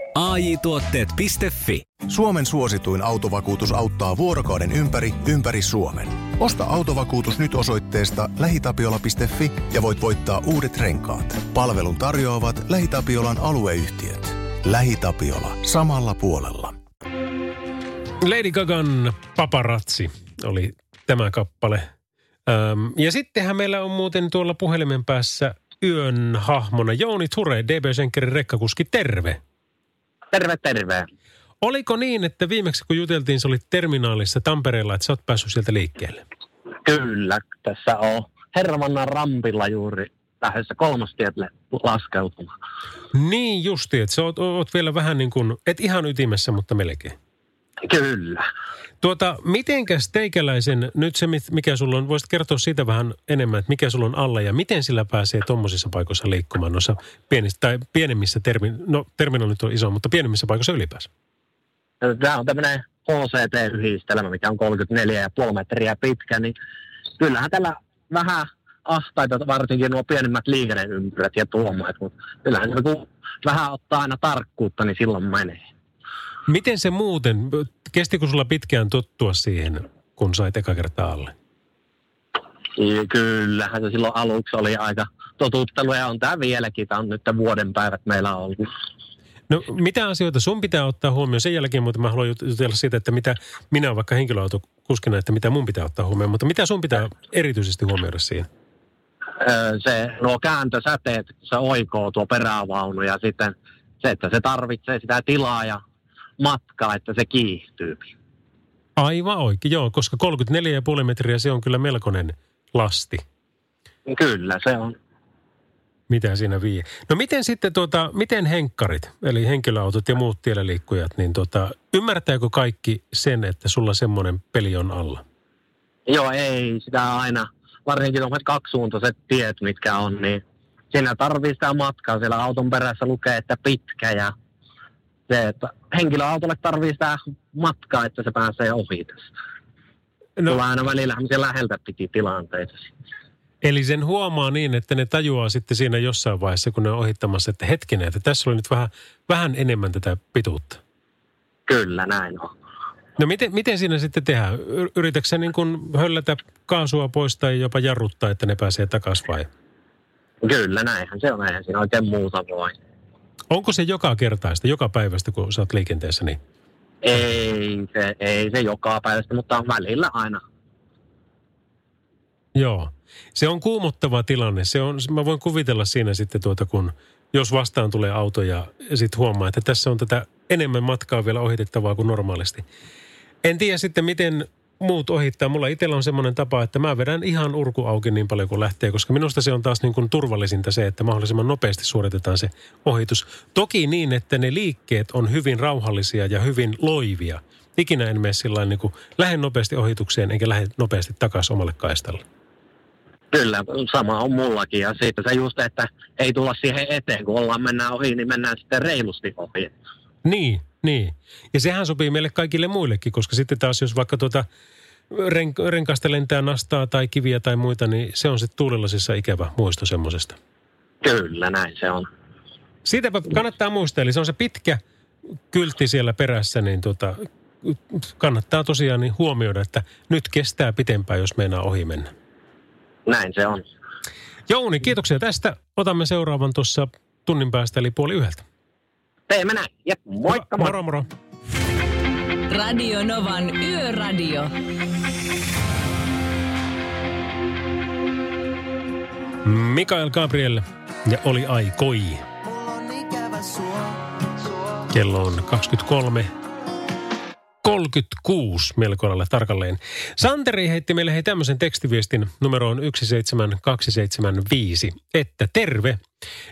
AJ-tuotteet.fi. Suomen suosituin autovakuutus auttaa vuorokauden ympäri, ympäri Suomen. Osta autovakuutus nyt osoitteesta lähitapiola.fi ja voit voittaa uudet renkaat. Palvelun tarjoavat LähiTapiolan alueyhtiöt. LähiTapiola. Samalla puolella. Lady Gagan paparatsi oli tämä kappale. Öm, ja sittenhän meillä on muuten tuolla puhelimen päässä yön hahmona Jouni Ture, DB Schenkerin rekkakuski, terve. Terve, terve. Oliko niin, että viimeksi kun juteltiin, se oli terminaalissa Tampereella, että sä oot päässyt sieltä liikkeelle? Kyllä, tässä on Hermannan rampilla juuri lähdössä kolmostielle laskeutumaan. Niin justi, että sä oot, oot vielä vähän niin kuin, et ihan ytimessä, mutta melkein. Kyllä. Tuota, mitenkäs teikäläisen, nyt se mikä sulla on, voisit kertoa siitä vähän enemmän, että mikä sulla on alla ja miten sillä pääsee tuommoisissa paikoissa liikkumaan noissa pienissä, tai pienemmissä, termi, no terminaalit on iso, mutta pienemmissä paikoissa ylipäänsä? Tämä on tämmöinen HCT-yhdistelmä, mikä on 34,5 metriä pitkä, niin kyllähän tällä vähän ahtaita, varsinkin nuo pienemmät liikenneympyrät ja tuommoet, mutta kyllähän se kun vähän ottaa aina tarkkuutta, niin silloin menee. Miten se muuten, kestikö sulla pitkään tottua siihen, kun sait eka kertaa alle? Kyllähän se silloin aluksi oli aika totuttelu ja on tämä vieläkin. Tämä on nyt vuoden päivät meillä ollut. No mitä asioita sun pitää ottaa huomioon? Sen jälkeen mutta mä haluan jutella siitä, että mitä minä olen vaikka henkilöautokuskina, että mitä mun pitää ottaa huomioon. Mutta mitä sun pitää erityisesti huomioida siinä? Se, nuo kääntösäteet, se oikoo tuo perävaunu ja sitten se, että se tarvitsee sitä tilaa ja matkaa, että se kiihtyy. Aivan oikein, joo, koska 34,5 metriä se on kyllä melkoinen lasti. Kyllä, se on. Mitä siinä vie? No miten sitten tuota, miten henkkarit, eli henkilöautot ja muut tiellä liikkujat, niin tuota, ymmärtääkö kaikki sen, että sulla semmoinen peli on alla? Joo, ei sitä aina, varsinkin tuommoiset kaksisuuntaiset tiet, mitkä on, niin siinä tarvii sitä matkaa. Siellä auton perässä lukee, että pitkä ja se, että henkilöautolle tarvii sitä matkaa, että se pääsee ohi tästä. No. Tulee aina välillä läheltä piti tilanteita. Eli sen huomaa niin, että ne tajuaa sitten siinä jossain vaiheessa, kun ne on ohittamassa, että hetkinen, että tässä oli nyt vähän, vähän enemmän tätä pituutta. Kyllä, näin on. No miten, miten siinä sitten tehdään? Yritätkö sä niin kuin höllätä kaasua pois tai jopa jarruttaa, että ne pääsee takaisin vai? Kyllä, näinhän se on, eihän siinä oikein muuta voi. Onko se joka kertaista, joka päivästä, kun sä oot liikenteessä, niin Ei se, ei se joka päivästä, mutta on välillä aina. Joo. Se on kuumottava tilanne. Se on, mä voin kuvitella siinä sitten tuota, kun jos vastaan tulee auto ja sitten huomaa, että tässä on tätä enemmän matkaa vielä ohitettavaa kuin normaalisti. En tiedä sitten, miten muut ohittaa. Mulla itsellä on semmoinen tapa, että mä vedän ihan urku auki niin paljon kuin lähtee, koska minusta se on taas niin kuin turvallisinta se, että mahdollisimman nopeasti suoritetaan se ohitus. Toki niin, että ne liikkeet on hyvin rauhallisia ja hyvin loivia. Ikinä en mene sillä niin kuin lähden nopeasti ohitukseen enkä lähde nopeasti takaisin omalle kaistalle. Kyllä, sama on mullakin. Ja siitä se just, että ei tulla siihen eteen, kun ollaan mennään ohi, niin mennään sitten reilusti ohi. Niin, niin. Ja sehän sopii meille kaikille muillekin, koska sitten taas jos vaikka tuota ren- renkaasta lentää nastaa tai kiviä tai muita, niin se on sitten tuulilasissa ikävä muisto semmoisesta. Kyllä, näin se on. Siitäpä kannattaa muistaa, eli se on se pitkä kyltti siellä perässä, niin tota, kannattaa tosiaan niin huomioida, että nyt kestää pitempään, jos meinaa ohi mennä. Näin se on. Jouni, kiitoksia tästä. Otamme seuraavan tuossa tunnin päästä, eli puoli yhdeltä. Teemme näin. Jep, moikka moi. Moro, moro. Radio Novan Yöradio. Mikael Gabriel ja oli aikoi. Kello on 23. 36 melko lailla tarkalleen. Santeri heitti meille hei tämmöisen tekstiviestin numeroon 17275, että terve.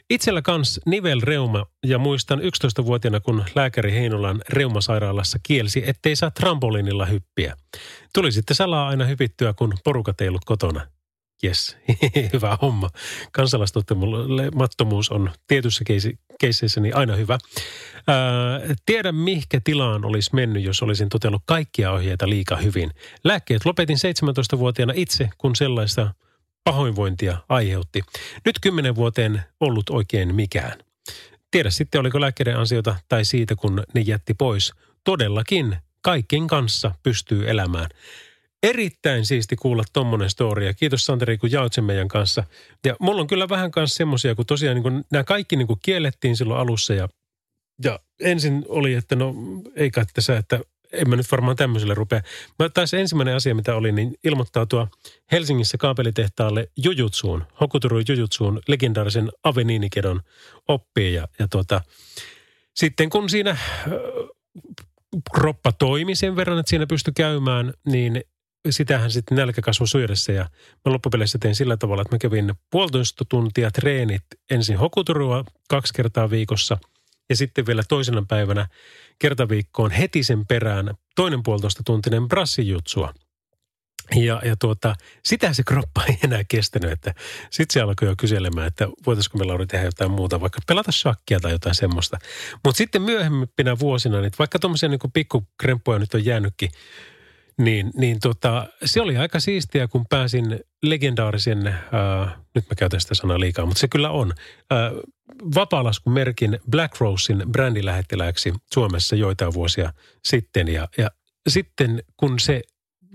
Itsellä kans nivelreuma ja muistan 11-vuotiaana, kun lääkäri Heinolan reumasairaalassa kielsi, ettei saa trampoliinilla hyppiä. Tuli sitten salaa aina hypittyä, kun porukat ei ollut kotona. Jes, hyvä homma. Kansalaistottamattomuus on tietyissä keisi, keisseissä niin aina hyvä. Ää, tiedän, mihinkä tilaan olisi mennyt, jos olisin totellut kaikkia ohjeita liika hyvin. Lääkkeet lopetin 17-vuotiaana itse, kun sellaista pahoinvointia aiheutti. Nyt 10 vuoteen ollut oikein mikään. Tiedä sitten, oliko lääkkeiden ansiota tai siitä, kun ne jätti pois. Todellakin kaikkien kanssa pystyy elämään. Erittäin siisti kuulla tommonen story ja kiitos Santeri, kun jaot sen meidän kanssa. Ja mulla on kyllä vähän kanssa semmosia, kun tosiaan niin kun nämä kaikki niin kun kiellettiin silloin alussa ja, ja ensin oli, että no ei kai tässä, että en mä nyt varmaan tämmöiselle rupea. Mä taas ensimmäinen asia, mitä oli, niin ilmoittautua Helsingissä kaapelitehtaalle Jujutsuun, Hokuturu Jujutsuun, legendaarisen Aveniinikedon oppiin. Ja, ja tuota, sitten kun siinä äh, kroppa toimi sen verran, että siinä pystyi käymään, niin sitähän sitten nälkä kasvoi syödessä ja mä loppupeleissä tein sillä tavalla, että mä kävin puolitoista tuntia treenit ensin hokuturua kaksi kertaa viikossa ja sitten vielä toisena päivänä kertaviikkoon heti sen perään toinen puolitoista tuntinen brassijutsua. Ja, ja tuota, sitä se kroppa ei enää kestänyt, että sitten se alkoi jo kyselemään, että voitaisiko me Lauri tehdä jotain muuta, vaikka pelata shakkia tai jotain semmoista. Mutta sitten myöhempinä vuosina, niin vaikka tuommoisia niin pikkukremppuja nyt on jäänytkin, niin, niin tota, se oli aika siistiä, kun pääsin legendaarisen, äh, nyt mä käytän sitä sanaa liikaa, mutta se kyllä on, äh, merkin Black Rosein brändilähettiläksi Suomessa joitain vuosia sitten. Ja, ja sitten kun se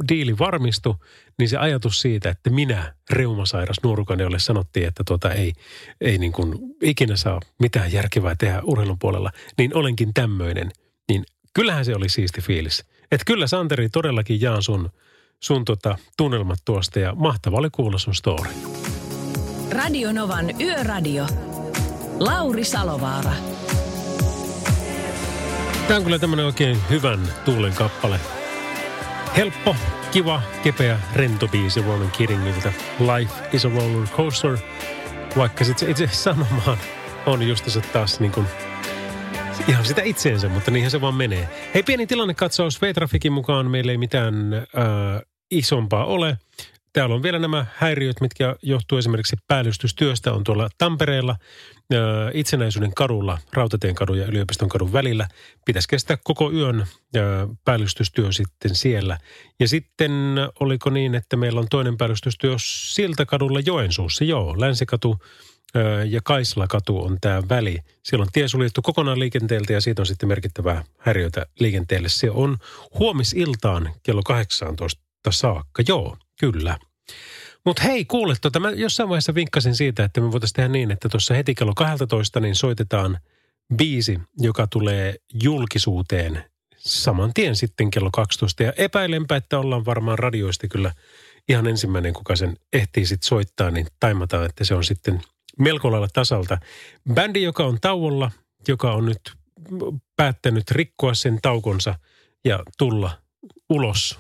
diili varmistui, niin se ajatus siitä, että minä, reumasairas nuorukainen, jolle sanottiin, että tuota ei, ei niin kuin ikinä saa mitään järkevää tehdä urheilun puolella, niin olenkin tämmöinen. Niin kyllähän se oli siisti fiilis. Että kyllä Santeri todellakin jaan sun, sun tota, tunnelmat tuosta ja mahtava oli kuulla sun story. Radio Novan Yöradio. Lauri Salovaara. Tämä on kyllä tämmöinen oikein hyvän tuulen kappale. Helppo, kiva, kepeä, rento biisi Ronan Kiddingiltä. Life is a roller coaster. Vaikka sitten itse sanomaan on justiinsa taas niin kuin ihan sitä itseensä, mutta niinhän se vaan menee. Hei, pieni tilannekatsaus. V-Trafikin mukaan meillä ei mitään äh, isompaa ole. Täällä on vielä nämä häiriöt, mitkä johtuu esimerkiksi päällystystyöstä, on tuolla Tampereella ö, itsenäisyyden kadulla, Rautatien kadun ja yliopiston kadun välillä. Pitäisi kestää koko yön ö, päällystystyö sitten siellä. Ja sitten oliko niin, että meillä on toinen päällystystyö siltä kadulla Joensuussa, joo, Länsikatu ja Kaislakatu on tämä väli. Siellä on tie suljettu kokonaan liikenteeltä ja siitä on sitten merkittävää häiriötä liikenteelle. Se on huomisiltaan kello 18 saakka. Joo, kyllä. Mutta hei, kuule, tota, mä jossain vaiheessa vinkkasin siitä, että me voitaisiin tehdä niin, että tuossa heti kello 12 niin soitetaan biisi, joka tulee julkisuuteen saman tien sitten kello 12. Ja epäilenpä, että ollaan varmaan radioista kyllä ihan ensimmäinen, kuka sen ehtii sitten soittaa, niin taimataan, että se on sitten melko lailla tasalta. Bändi, joka on tauolla, joka on nyt päättänyt rikkoa sen taukonsa ja tulla ulos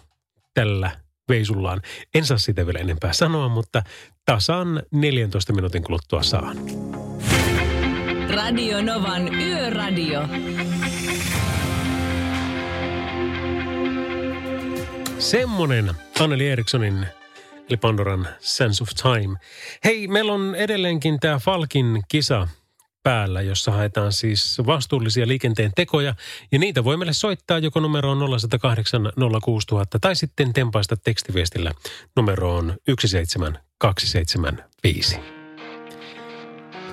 tällä veisullaan. En saa sitä vielä enempää sanoa, mutta tasan 14 minuutin kuluttua saan. Radio Novan Yöradio. Semmonen Anneli Erikssonin eli Pandoran Sense of Time. Hei, meillä on edelleenkin tämä Falkin kisa päällä, jossa haetaan siis vastuullisia liikenteen tekoja. Ja niitä voi meille soittaa joko numeroon 0108 06000 tai sitten tempaista tekstiviestillä numeroon 17275.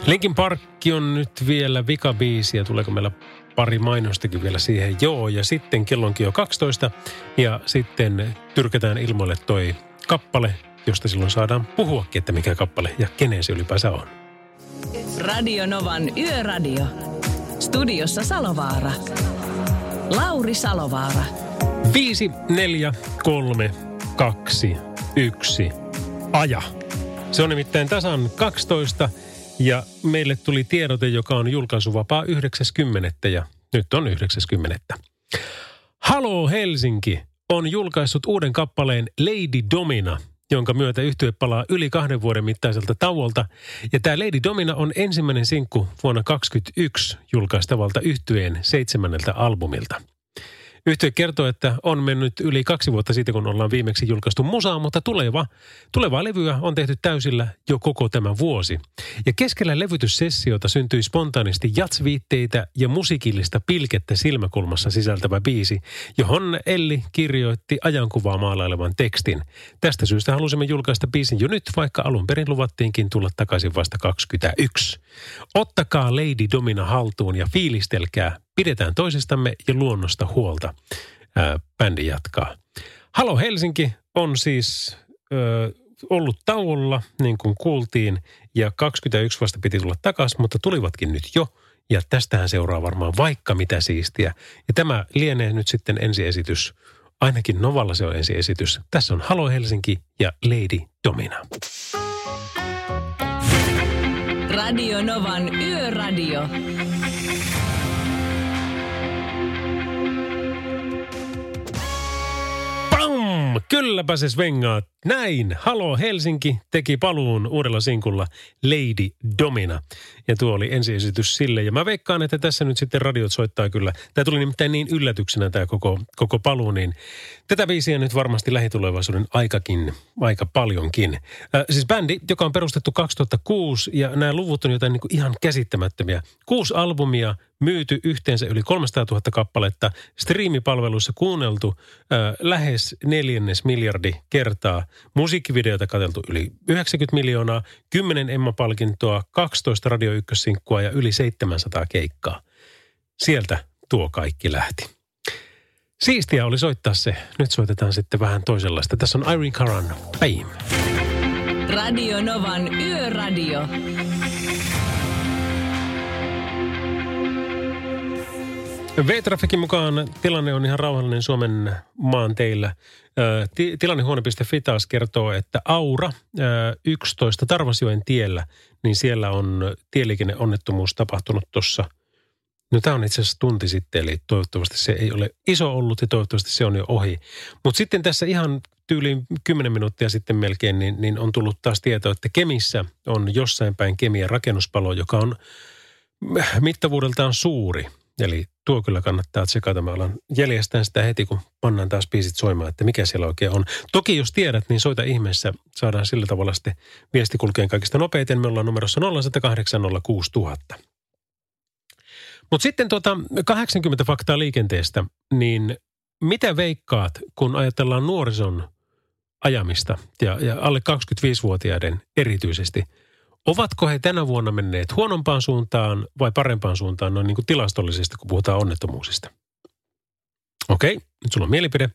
Linkin Parkki on nyt vielä vikabiisi ja tuleeko meillä pari mainostakin vielä siihen. Joo, ja sitten kellonkin jo 12 ja sitten tyrkätään ilmoille toi kappale, josta silloin saadaan puhuakin, että mikä kappale ja kenen se ylipäänsä on. Radio Novan Yöradio. Studiossa Salovaara. Lauri Salovaara. 5, 4, 3, 2, 1. Aja. Se on nimittäin tasan 12 ja meille tuli tiedote, joka on julkaisuvapaa 90. ja nyt on 90. Halo Helsinki on julkaissut uuden kappaleen Lady Domina, jonka myötä yhtye palaa yli kahden vuoden mittaiselta tauolta. Ja tämä Lady Domina on ensimmäinen sinkku vuonna 2021 julkaistavalta yhtyeen seitsemänneltä albumilta. Yhtiö kertoo, että on mennyt yli kaksi vuotta siitä, kun ollaan viimeksi julkaistu musaa, mutta tuleva, tulevaa levyä on tehty täysillä jo koko tämä vuosi. Ja keskellä levytyssessiota syntyi spontaanisti jatsviitteitä ja musiikillista pilkettä silmäkulmassa sisältävä biisi, johon Elli kirjoitti ajankuvaa maalailevan tekstin. Tästä syystä halusimme julkaista biisin jo nyt, vaikka alun perin luvattiinkin tulla takaisin vasta 21. Ottakaa Lady Domina haltuun ja fiilistelkää Pidetään toisistamme ja luonnosta huolta. Ää, bändi jatkaa. Halo Helsinki on siis ö, ollut tauolla, niin kuin kuultiin, ja 21 vasta piti tulla takaisin, mutta tulivatkin nyt jo. Ja tästähän seuraa varmaan vaikka mitä siistiä. Ja tämä lienee nyt sitten ensiesitys. Ainakin Novalla se on ensiesitys. Tässä on Halo Helsinki ja Lady Domina. Radio Novan Yöradio. Kylläpä se svengaa. Näin. Halo Helsinki teki paluun uudella sinkulla Lady Domina. Ja tuo oli ensiesitys sille. Ja mä veikkaan, että tässä nyt sitten radiot soittaa kyllä. Tämä tuli nimittäin niin yllätyksenä tämä koko, koko paluu, niin tätä viisiä nyt varmasti lähitulevaisuuden aikakin, aika paljonkin. Äh, siis bändi, joka on perustettu 2006 ja nämä luvut on jotain niin kuin ihan käsittämättömiä. Kuusi albumia, myyty yhteensä yli 300 000 kappaletta, striimipalveluissa kuunneltu äh, lähes neljännes miljardi kertaa, musiikkivideota katseltu yli 90 miljoonaa, 10 Emma-palkintoa, 12 Radio 1 ja yli 700 keikkaa. Sieltä tuo kaikki lähti. Siistiä oli soittaa se. Nyt soitetaan sitten vähän toisenlaista. Tässä on Irene Karan, Fame. Radio Novan Yöradio. V-Trafikin mukaan tilanne on ihan rauhallinen Suomen maan teillä. Tilannehuone.fi taas kertoo, että Aura 11 Tarvasjoen tiellä, niin siellä on tieliikenneonnettomuus tapahtunut tuossa. No tämä on itse asiassa tunti sitten, eli toivottavasti se ei ole iso ollut ja toivottavasti se on jo ohi. Mutta sitten tässä ihan tyyliin 10 minuuttia sitten melkein, niin, niin on tullut taas tieto, että Kemissä on jossain päin Kemiä rakennuspalo, joka on mittavuudeltaan suuri – Eli tuo kyllä kannattaa tsekata. Me ollaan jäljestään sitä heti, kun pannaan taas biisit soimaan, että mikä siellä oikein on. Toki jos tiedät, niin soita ihmeessä. Saadaan sillä tavalla sitten viesti kulkeen kaikista nopeiten. Me ollaan numerossa 0108 06000. Mutta sitten tuota 80 faktaa liikenteestä, niin mitä veikkaat, kun ajatellaan nuorison ajamista ja, ja alle 25-vuotiaiden erityisesti, Ovatko he tänä vuonna menneet huonompaan suuntaan vai parempaan suuntaan noin niin kuin tilastollisesti, kun puhutaan onnettomuusista? Okei, nyt sulla on mielipide.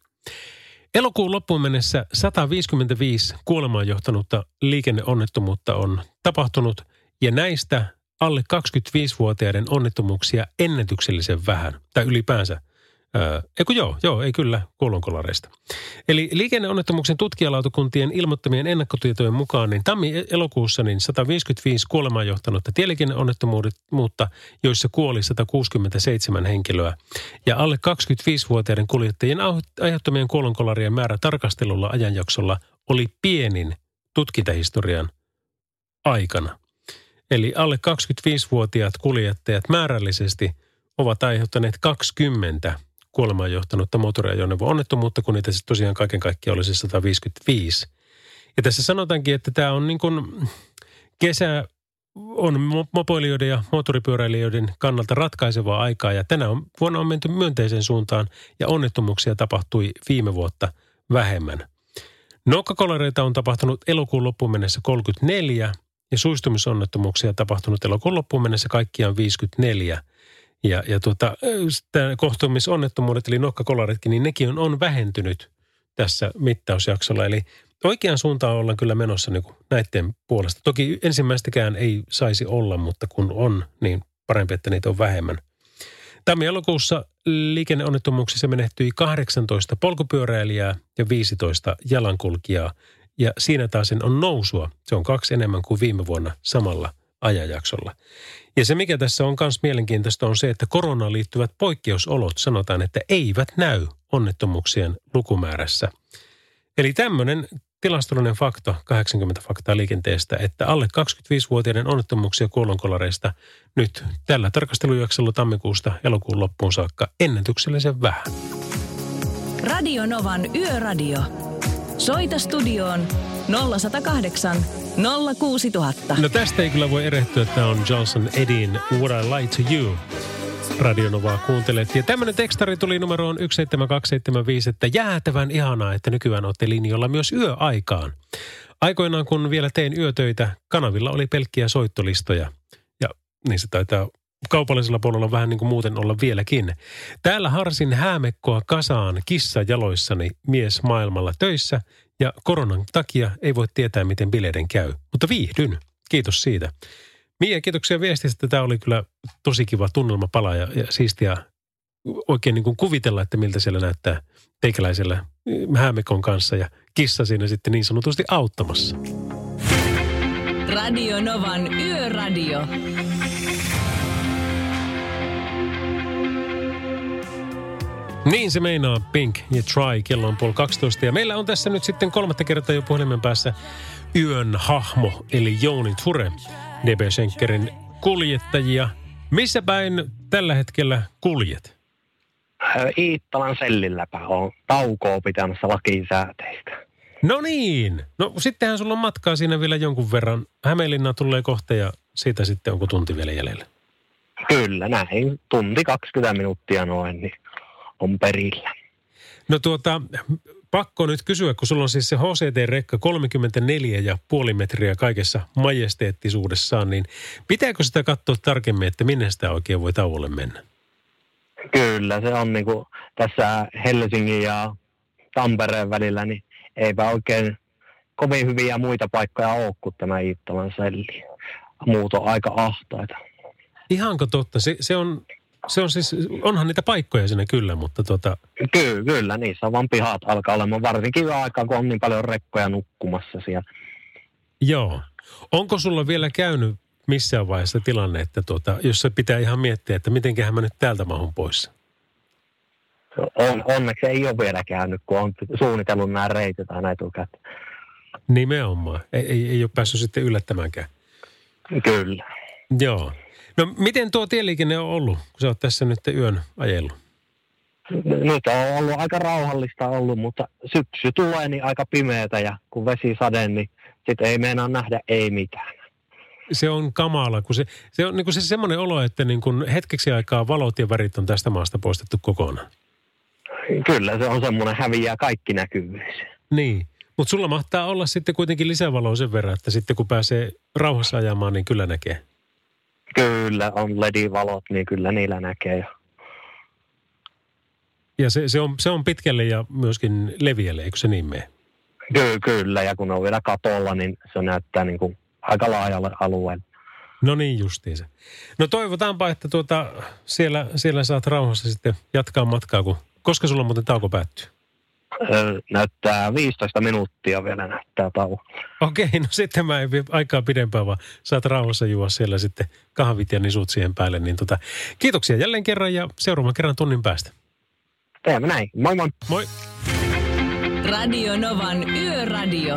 Elokuun loppuun mennessä 155 kuolemaan johtanutta liikenneonnettomuutta on tapahtunut ja näistä alle 25-vuotiaiden onnettomuuksia ennätyksellisen vähän, tai ylipäänsä Eiku joo, joo, ei kyllä, kuolonkolareista. Eli liikenneonnettomuuksen tutkijalautakuntien ilmoittamien ennakkotietojen mukaan, niin tammi-elokuussa niin 155 kuolemaan johtanutta tieliikenneonnettomuutta, joissa kuoli 167 henkilöä. Ja alle 25-vuotiaiden kuljettajien aiheuttamien kuolonkolarien määrä tarkastelulla ajanjaksolla oli pienin tutkintahistorian aikana. Eli alle 25-vuotiaat kuljettajat määrällisesti ovat aiheuttaneet 20 kuolemaan johtanutta moottoriajoneuvo-onnettomuutta, kun niitä siis tosiaan kaiken kaikkiaan olisi 155. Ja tässä sanotaankin, että tämä on niin kuin kesä on mopoilijoiden ja moottoripyöräilijöiden kannalta ratkaisevaa aikaa ja tänä on, vuonna on menty myönteiseen suuntaan ja onnettomuuksia tapahtui viime vuotta vähemmän. Nokkakolareita on tapahtunut elokuun loppuun mennessä 34 ja suistumisonnettomuuksia tapahtunut elokuun loppuun mennessä kaikkiaan 54 – ja, ja tuota, kohtumisonnettomuudet, eli nokkakolaritkin, niin nekin on, on vähentynyt tässä mittausjaksolla. Eli oikean suuntaan ollaan kyllä menossa niin näiden puolesta. Toki ensimmäistäkään ei saisi olla, mutta kun on, niin parempi, että niitä on vähemmän. Tammi-elokuussa liikenneonnettomuuksissa menehtyi 18 polkupyöräilijää ja 15 jalankulkijaa. Ja siinä taas on nousua. Se on kaksi enemmän kuin viime vuonna samalla ajanjaksolla. Ja se, mikä tässä on myös mielenkiintoista, on se, että koronaan liittyvät poikkeusolot sanotaan, että eivät näy onnettomuuksien lukumäärässä. Eli tämmöinen tilastollinen fakta, 80 faktaa liikenteestä, että alle 25-vuotiaiden onnettomuuksia kuolonkolareista nyt tällä tarkastelujaksolla tammikuusta elokuun loppuun saakka ennätyksellisen vähän. Radio Novan Yöradio. Soita studioon 0108 06000. No tästä ei kyllä voi erehtyä, että on Johnson Edin What I Lie to You. Radionovaa kuuntelet. Ja tämmöinen tekstari tuli numeroon 17275, että jäätävän ihanaa, että nykyään olette linjoilla myös yöaikaan. Aikoinaan, kun vielä tein yötöitä, kanavilla oli pelkkiä soittolistoja. Ja niin se taitaa kaupallisella puolella vähän niin kuin muuten olla vieläkin. Täällä harsin häämekkoa kasaan kissa jaloissani mies maailmalla töissä ja koronan takia ei voi tietää, miten bileiden käy. Mutta viihdyn. Kiitos siitä. Mia, kiitoksia viestistä. Tämä oli kyllä tosi kiva tunnelmapala ja, ja siistiä oikein niin kuin kuvitella, että miltä siellä näyttää teikäläisellä häämekon kanssa ja kissa siinä sitten niin sanotusti auttamassa. Radio Novan Yöradio. Niin se meinaa Pink ja Try. Kello on puoli 12 ja meillä on tässä nyt sitten kolmatta kertaa jo puhelimen päässä yön hahmo, eli Jouni Ture, DB Schenkerin kuljettajia. Missä päin tällä hetkellä kuljet? Iittalan sellilläpä on taukoa pitämässä lakisääteistä. No niin. No sittenhän sulla on matkaa siinä vielä jonkun verran. Hämeenlinna tulee kohta ja siitä sitten onko tunti vielä jäljellä? Kyllä, näin. Tunti 20 minuuttia noin, niin on perillä. No tuota, pakko nyt kysyä, kun sulla on siis se HCT-rekka 34,5 metriä kaikessa majesteettisuudessaan, niin pitääkö sitä katsoa tarkemmin, että minne sitä oikein voi tauolle mennä? Kyllä, se on niin kuin tässä Helsingin ja Tampereen välillä, niin eipä oikein kovin hyviä muita paikkoja ole kuin tämä Iittalan selli. Muut on aika ahtaita. Ihanko totta? Se, se on se on siis, onhan niitä paikkoja sinne kyllä, mutta tota... Kyllä, kyllä, niissä on vaan pihat alkaa olemaan, varsinkin aikaa, kun on niin paljon rekkoja nukkumassa siellä. Joo. Onko sulla vielä käynyt missään vaiheessa tilanne, että tuota, jos se pitää ihan miettiä, että mitenköhän mä nyt täältä mahun pois? On, onneksi ei ole vielä käynyt, kun on suunnitellut nämä reitit aina etukäteen. Nimenomaan. Ei, ei, ei ole päässyt sitten yllättämäänkään. Kyllä. Joo. No miten tuo tieliikenne on ollut, kun sä oot tässä nyt yön ajellut? Nyt on ollut aika rauhallista ollut, mutta syksy tulee niin aika pimeätä ja kun vesi sade, niin sitten ei meinaa nähdä ei mitään. Se on kamala, kun se, se on niin kuin se semmoinen olo, että niin kuin hetkeksi aikaa valot ja värit on tästä maasta poistettu kokonaan. Kyllä, se on semmoinen häviää kaikki näkyvyys. Niin, Mutta sulla mahtaa olla sitten kuitenkin lisävaloa sen verran, että sitten kun pääsee rauhassa ajamaan, niin kyllä näkee. Kyllä, on LED-valot, niin kyllä niillä näkee. Ja se, se, on, se on pitkälle ja myöskin leviälle, eikö se niin mene? Ky- kyllä, ja kun on vielä katolla, niin se näyttää niin kuin aika laajalle alueelle. No niin justiinsa. No toivotaanpa, että tuota, siellä, siellä saat rauhassa sitten jatkaa matkaa, kun koska sulla muuten tauko päättyy? Näyttää 15 minuuttia vielä näyttää tauko. Okei, no sitten mä en aikaa pidempään, vaan saat rauhassa juo siellä sitten kahvit ja nisut siihen päälle. Niin tota, kiitoksia jälleen kerran ja seuraavan kerran tunnin päästä. Teemme näin. Moi moi. Moi. Radio Novan Yöradio.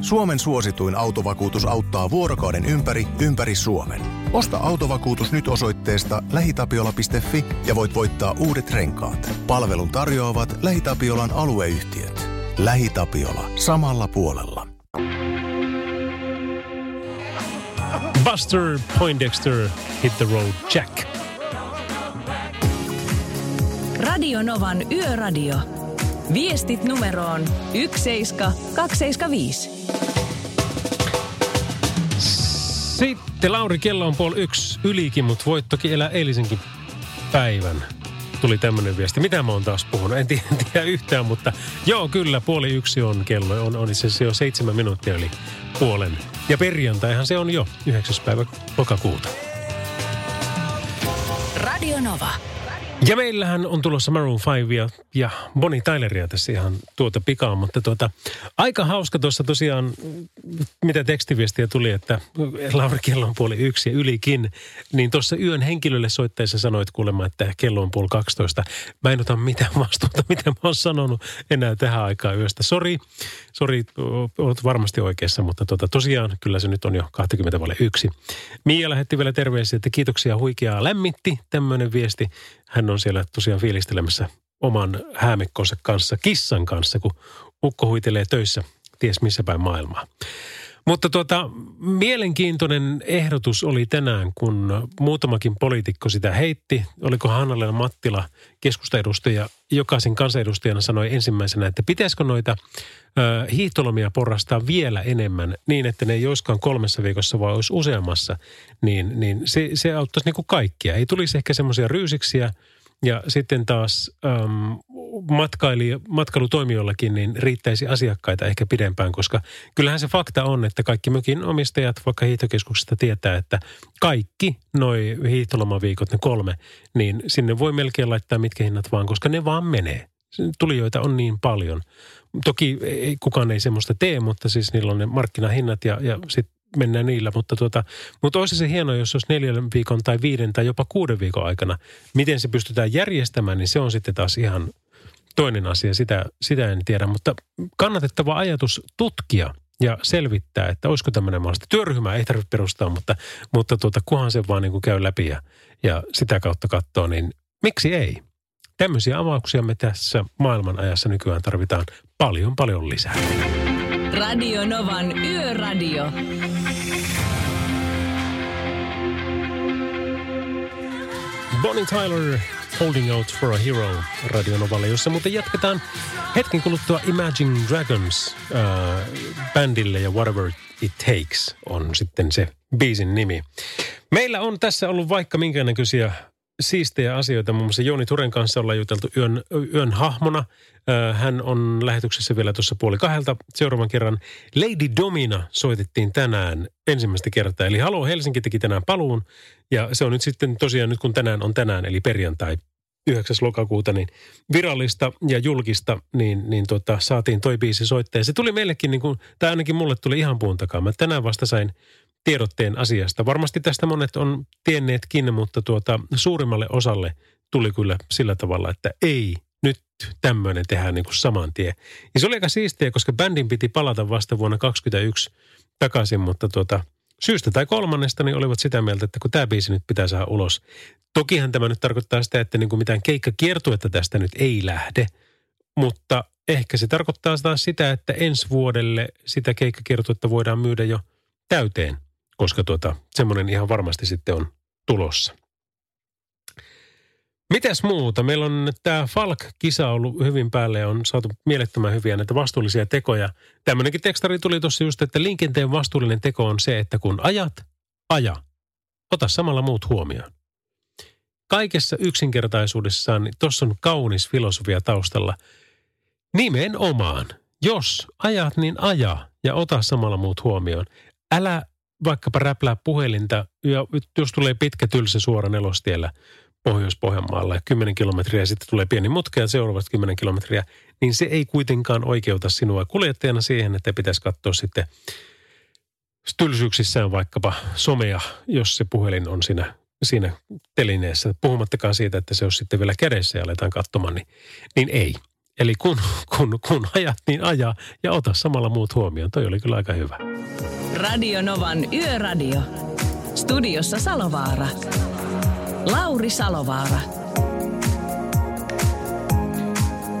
Suomen suosituin autovakuutus auttaa vuorokauden ympäri, ympäri Suomen. Osta autovakuutus nyt osoitteesta lähitapiola.fi ja voit voittaa uudet renkaat. Palvelun tarjoavat LähiTapiolan alueyhtiöt. LähiTapiola. Samalla puolella. Buster Poindexter, Hit the Road Jack. Radio Novan Yöradio. Viestit numeroon 17275. Sitten Lauri, kello on puoli yksi ylikin, mutta voit toki elää eilisenkin päivän. Tuli tämmöinen viesti. Mitä mä oon taas puhunut? En tiedä, en tiedä yhtään, mutta joo, kyllä puoli yksi on kello. On, on itse asiassa jo seitsemän minuuttia yli puolen. Ja perjantaihan se on jo 9. päivä lokakuuta. Radio Nova. Ja meillähän on tulossa Maroon 5 ja, ja Bonnie Tyleria tässä ihan tuota pikaa, mutta tuota, aika hauska tuossa tosiaan, mitä tekstiviestiä tuli, että Lauri kello on puoli yksi ja ylikin, niin tuossa yön henkilölle soitteessa sanoit kuulemma, että kello on puoli 12. Mä en ota mitään vastuuta, mitä mä oon sanonut enää tähän aikaan yöstä. Sori, sori, olet varmasti oikeassa, mutta tuota, tosiaan kyllä se nyt on jo 20 vaille yksi. Mia lähetti vielä terveisiä, että kiitoksia huikeaa lämmitti tämmöinen viesti. Hän on siellä tosiaan fiilistelemässä oman häämekkonsa kanssa, kissan kanssa, kun ukko huitelee töissä, ties missä päin maailmaa. Mutta tuota, mielenkiintoinen ehdotus oli tänään, kun muutamakin poliitikko sitä heitti. Oliko Hannalena Mattila, keskustaedustaja, jokaisen kansanedustajana sanoi ensimmäisenä, että pitäisikö noita ö, hiihtolomia porrastaa vielä enemmän niin, että ne ei olisikaan kolmessa viikossa, vaan olisi useammassa. Niin, niin se, se auttaisi niin kuin kaikkia. Ei tulisi ehkä semmoisia ryysiksiä, ja sitten taas matkaili, matkailutoimijoillakin niin riittäisi asiakkaita ehkä pidempään, koska kyllähän se fakta on, että kaikki mökin omistajat vaikka hiihtokeskuksesta tietää, että kaikki noi hiihtolomaviikot, ne kolme, niin sinne voi melkein laittaa mitkä hinnat vaan, koska ne vaan menee. Tulijoita on niin paljon. Toki ei, kukaan ei semmoista tee, mutta siis niillä on ne markkinahinnat ja, ja sitten mennään niillä. Mutta, tuota, mutta olisi se hienoa, jos olisi neljän viikon tai viiden tai jopa kuuden viikon aikana. Miten se pystytään järjestämään, niin se on sitten taas ihan toinen asia. Sitä, sitä en tiedä, mutta kannatettava ajatus tutkia ja selvittää, että olisiko tämmöinen mahdollista. Työryhmää ei tarvitse perustaa, mutta, mutta tuota, kunhan se vaan niin kuin käy läpi ja, ja sitä kautta katsoo, niin miksi ei? Tämmöisiä avauksia me tässä maailman ajassa nykyään tarvitaan paljon paljon lisää. Radio Novan Yöradio. Bonnie Tyler, Holding Out for a Hero Radionovalle, jossa muuten jatketaan hetken kuluttua Imagine Dragons äh, bändille ja Whatever It Takes on sitten se biisin nimi. Meillä on tässä ollut vaikka minkä näköisiä siistejä asioita. Muun muassa Jouni Turen kanssa ollaan juteltu yön, yön hahmona. Hän on lähetyksessä vielä tuossa puoli kahdelta seuraavan kerran. Lady Domina soitettiin tänään ensimmäistä kertaa. Eli Halo Helsinki teki tänään paluun. Ja se on nyt sitten tosiaan nyt kun tänään on tänään, eli perjantai 9. lokakuuta, niin virallista ja julkista, niin, niin tota, saatiin toi biisi soittaa. Ja se tuli meillekin, niin kuin, tai ainakin mulle tuli ihan puun takaa. Mä tänään vasta sain tiedotteen asiasta. Varmasti tästä monet on tienneetkin, mutta tuota, suurimmalle osalle tuli kyllä sillä tavalla, että ei, nyt tämmöinen tehdään niin kuin saman tien. Ja se oli aika siistiä, koska bändin piti palata vasta vuonna 2021 takaisin, mutta tuota, syystä tai kolmannesta niin olivat sitä mieltä, että kun tämä biisi nyt pitää saada ulos. Tokihan tämä nyt tarkoittaa sitä, että niin kuin mitään keikkakiertuetta tästä nyt ei lähde, mutta ehkä se tarkoittaa taas sitä, että ensi vuodelle sitä keikkakiertuetta voidaan myydä jo täyteen, koska tuota, semmoinen ihan varmasti sitten on tulossa. Mitäs muuta? Meillä on tämä Falk-kisa ollut hyvin päälle ja on saatu mielettömän hyviä näitä vastuullisia tekoja. Tämmöinenkin tekstari tuli tuossa just, että liikenteen vastuullinen teko on se, että kun ajat, aja. Ota samalla muut huomioon. Kaikessa yksinkertaisuudessaan, niin tuossa on kaunis filosofia taustalla. Nimenomaan, jos ajat, niin aja ja ota samalla muut huomioon. Älä vaikkapa räplää puhelinta, ja jos tulee pitkä tylsä suora nelostiellä – Pohjois-Pohjanmaalla ja 10 kilometriä ja sitten tulee pieni mutka ja seuraavat 10 kilometriä, niin se ei kuitenkaan oikeuta sinua kuljettajana siihen, että pitäisi katsoa sitten tylsyyksissään vaikkapa somea, jos se puhelin on siinä, siinä telineessä. Puhumattakaan siitä, että se on sitten vielä kädessä ja aletaan katsomaan, niin, niin ei. Eli kun, kun, kun ajat, niin aja ja ota samalla muut huomioon. Toi oli kyllä aika hyvä. Radio Novan Yöradio. Studiossa Salovaara. Lauri Salovaara.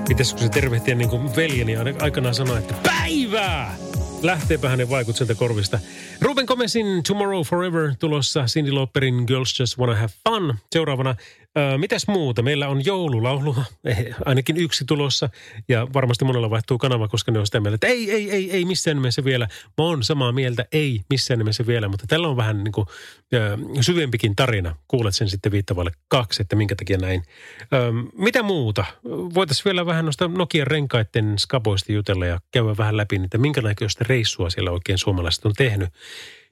Pitäisikö se tervehtiä niin kuin veljeni aikanaan sanoa, että päivää! Lähteepä hänen vaikutselta korvista. Ruben Komesin Tomorrow Forever tulossa Cindy Lauperin Girls Just Wanna Have Fun. Seuraavana Mitäs muuta? Meillä on joululaulu, eh, ainakin yksi tulossa. Ja varmasti monella vaihtuu kanava, koska ne on sitä mieltä, että ei, ei, ei, ei missään nimessä vielä. Mä oon samaa mieltä, ei missään nimessä vielä. Mutta tällä on vähän niin kuin, ö, syvempikin tarina. Kuulet sen sitten viittavalle kaksi, että minkä takia näin. Ö, mitä muuta? Voitaisiin vielä vähän noista Nokian renkaiden skaboista jutella ja käydä vähän läpi, että minkälaista reissua siellä oikein suomalaiset on tehnyt.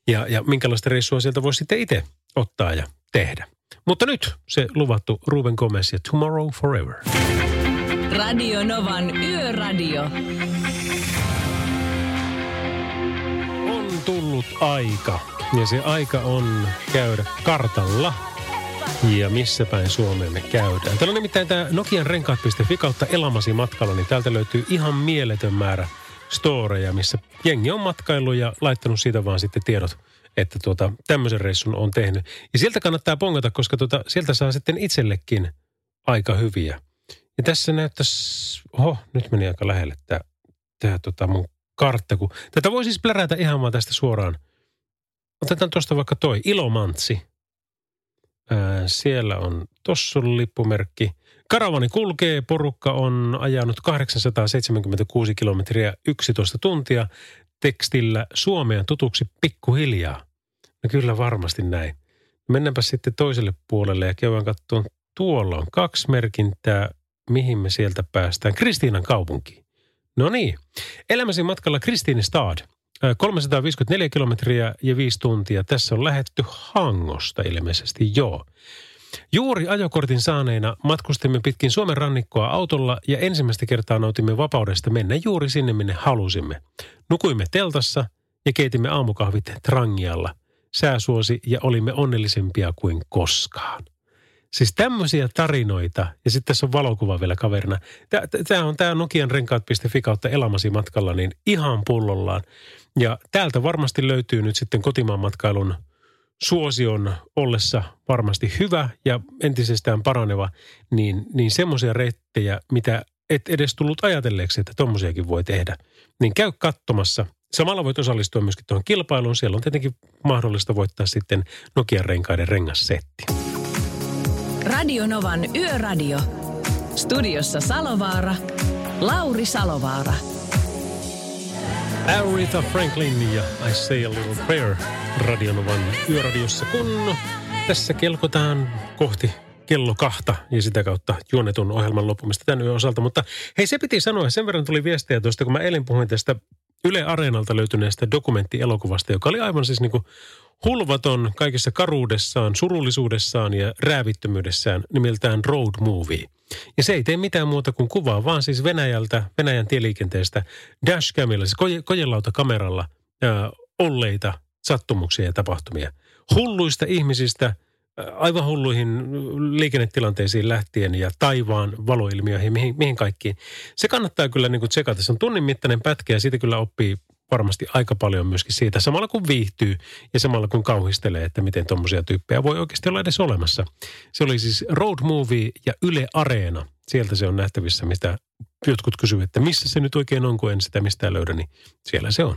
Ja, ja minkälaista reissua sieltä voisi sitten itse ottaa ja tehdä. Mutta nyt se luvattu Ruben Gomez ja Tomorrow Forever. Radio Novan Yöradio. On tullut aika. Ja se aika on käydä kartalla. Ja missä päin Suomeen me käydään. Täällä on nimittäin tämä Nokian renkaat.fi kautta Elamasi matkalla, niin täältä löytyy ihan mieletön määrä storeja, missä jengi on matkailu ja laittanut siitä vaan sitten tiedot – että tuota, tämmöisen reissun on tehnyt. Ja sieltä kannattaa pongata, koska tuota, sieltä saa sitten itsellekin aika hyviä. Ja tässä näyttäisi, oho, nyt meni aika lähelle tämä, tämä tota mun kartta. Kun, tätä voi siis plärätä ihan vaan tästä suoraan. Otetaan tuosta vaikka toi, Ilomantsi. Ää, siellä on, tossa on lippumerkki. Karavani kulkee, porukka on ajanut 876 kilometriä 11 tuntia tekstillä Suomeen tutuksi pikkuhiljaa. No kyllä varmasti näin. Mennäänpä sitten toiselle puolelle ja käydään katsomaan. Tuolla on kaksi merkintää, mihin me sieltä päästään. Kristiinan kaupunkiin. No niin. Elämäsi matkalla Kristiinistad. 354 kilometriä ja viisi tuntia. Tässä on lähetty Hangosta ilmeisesti, joo. Juuri ajokortin saaneina matkustimme pitkin Suomen rannikkoa autolla ja ensimmäistä kertaa nautimme vapaudesta mennä juuri sinne, minne halusimme. Nukuimme teltassa ja keitimme aamukahvit trangialla. Sää suosi ja olimme onnellisempia kuin koskaan. Siis tämmöisiä tarinoita, ja sitten tässä on valokuva vielä kaverina. Tämä on tämä Nokian renkaat.fi kautta elämäsi matkalla, niin ihan pullollaan. Ja täältä varmasti löytyy nyt sitten kotimaan matkailun – suosion ollessa varmasti hyvä ja entisestään paraneva, niin, niin semmoisia reittejä, mitä et edes tullut ajatelleeksi, että tommosiakin voi tehdä, niin käy katsomassa. Samalla voit osallistua myöskin tuohon kilpailuun. Siellä on tietenkin mahdollista voittaa sitten Nokian renkaiden rengassetti. Radio Novan Yöradio. Studiossa Salovaara. Lauri Salovaara. Aretha Franklin ja I Say a Little Prayer Radionovan yöradiossa, kun tässä kelkotaan kohti kello kahta ja sitä kautta juonetun ohjelman loppumista tämän yön osalta. Mutta hei, se piti sanoa, sen verran tuli viestejä tuosta, kun mä eilen puhuin tästä Yle Areenalta löytyneestä dokumenttielokuvasta, joka oli aivan siis niin kuin hulvaton kaikessa karuudessaan, surullisuudessaan ja räävittömyydessään nimeltään Road Movie. Ja se ei tee mitään muuta kuin kuvaa, vaan siis Venäjältä, Venäjän tieliikenteestä dashcamilla, siis koje, kojelauta-kameralla ää, olleita sattumuksia ja tapahtumia. Hulluista ihmisistä aivan hulluihin liikennetilanteisiin lähtien ja taivaan valoilmiöihin, mihin, mihin kaikkiin. Se kannattaa kyllä niin kuin tsekata. Se on tunnin mittainen pätkä ja siitä kyllä oppii varmasti aika paljon myöskin siitä. Samalla kun viihtyy ja samalla kun kauhistelee, että miten tuommoisia tyyppejä voi oikeasti olla edes olemassa. Se oli siis Road Movie ja Yle Areena. Sieltä se on nähtävissä, mistä jotkut kysyvät, että missä se nyt oikein on, kun en sitä mistään löydä, niin siellä se on.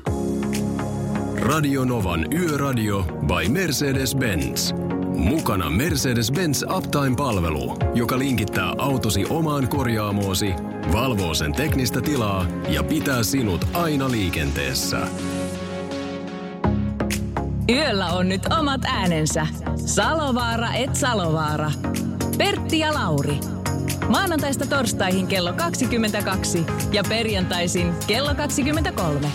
Radio Novan Yöradio by Mercedes-Benz. Mukana Mercedes-Benz Uptime-palvelu, joka linkittää autosi omaan korjaamoosi, valvoo sen teknistä tilaa ja pitää sinut aina liikenteessä. Yöllä on nyt omat äänensä. Salovaara et Salovaara. Pertti ja Lauri. Maanantaista torstaihin kello 22 ja perjantaisin kello 23.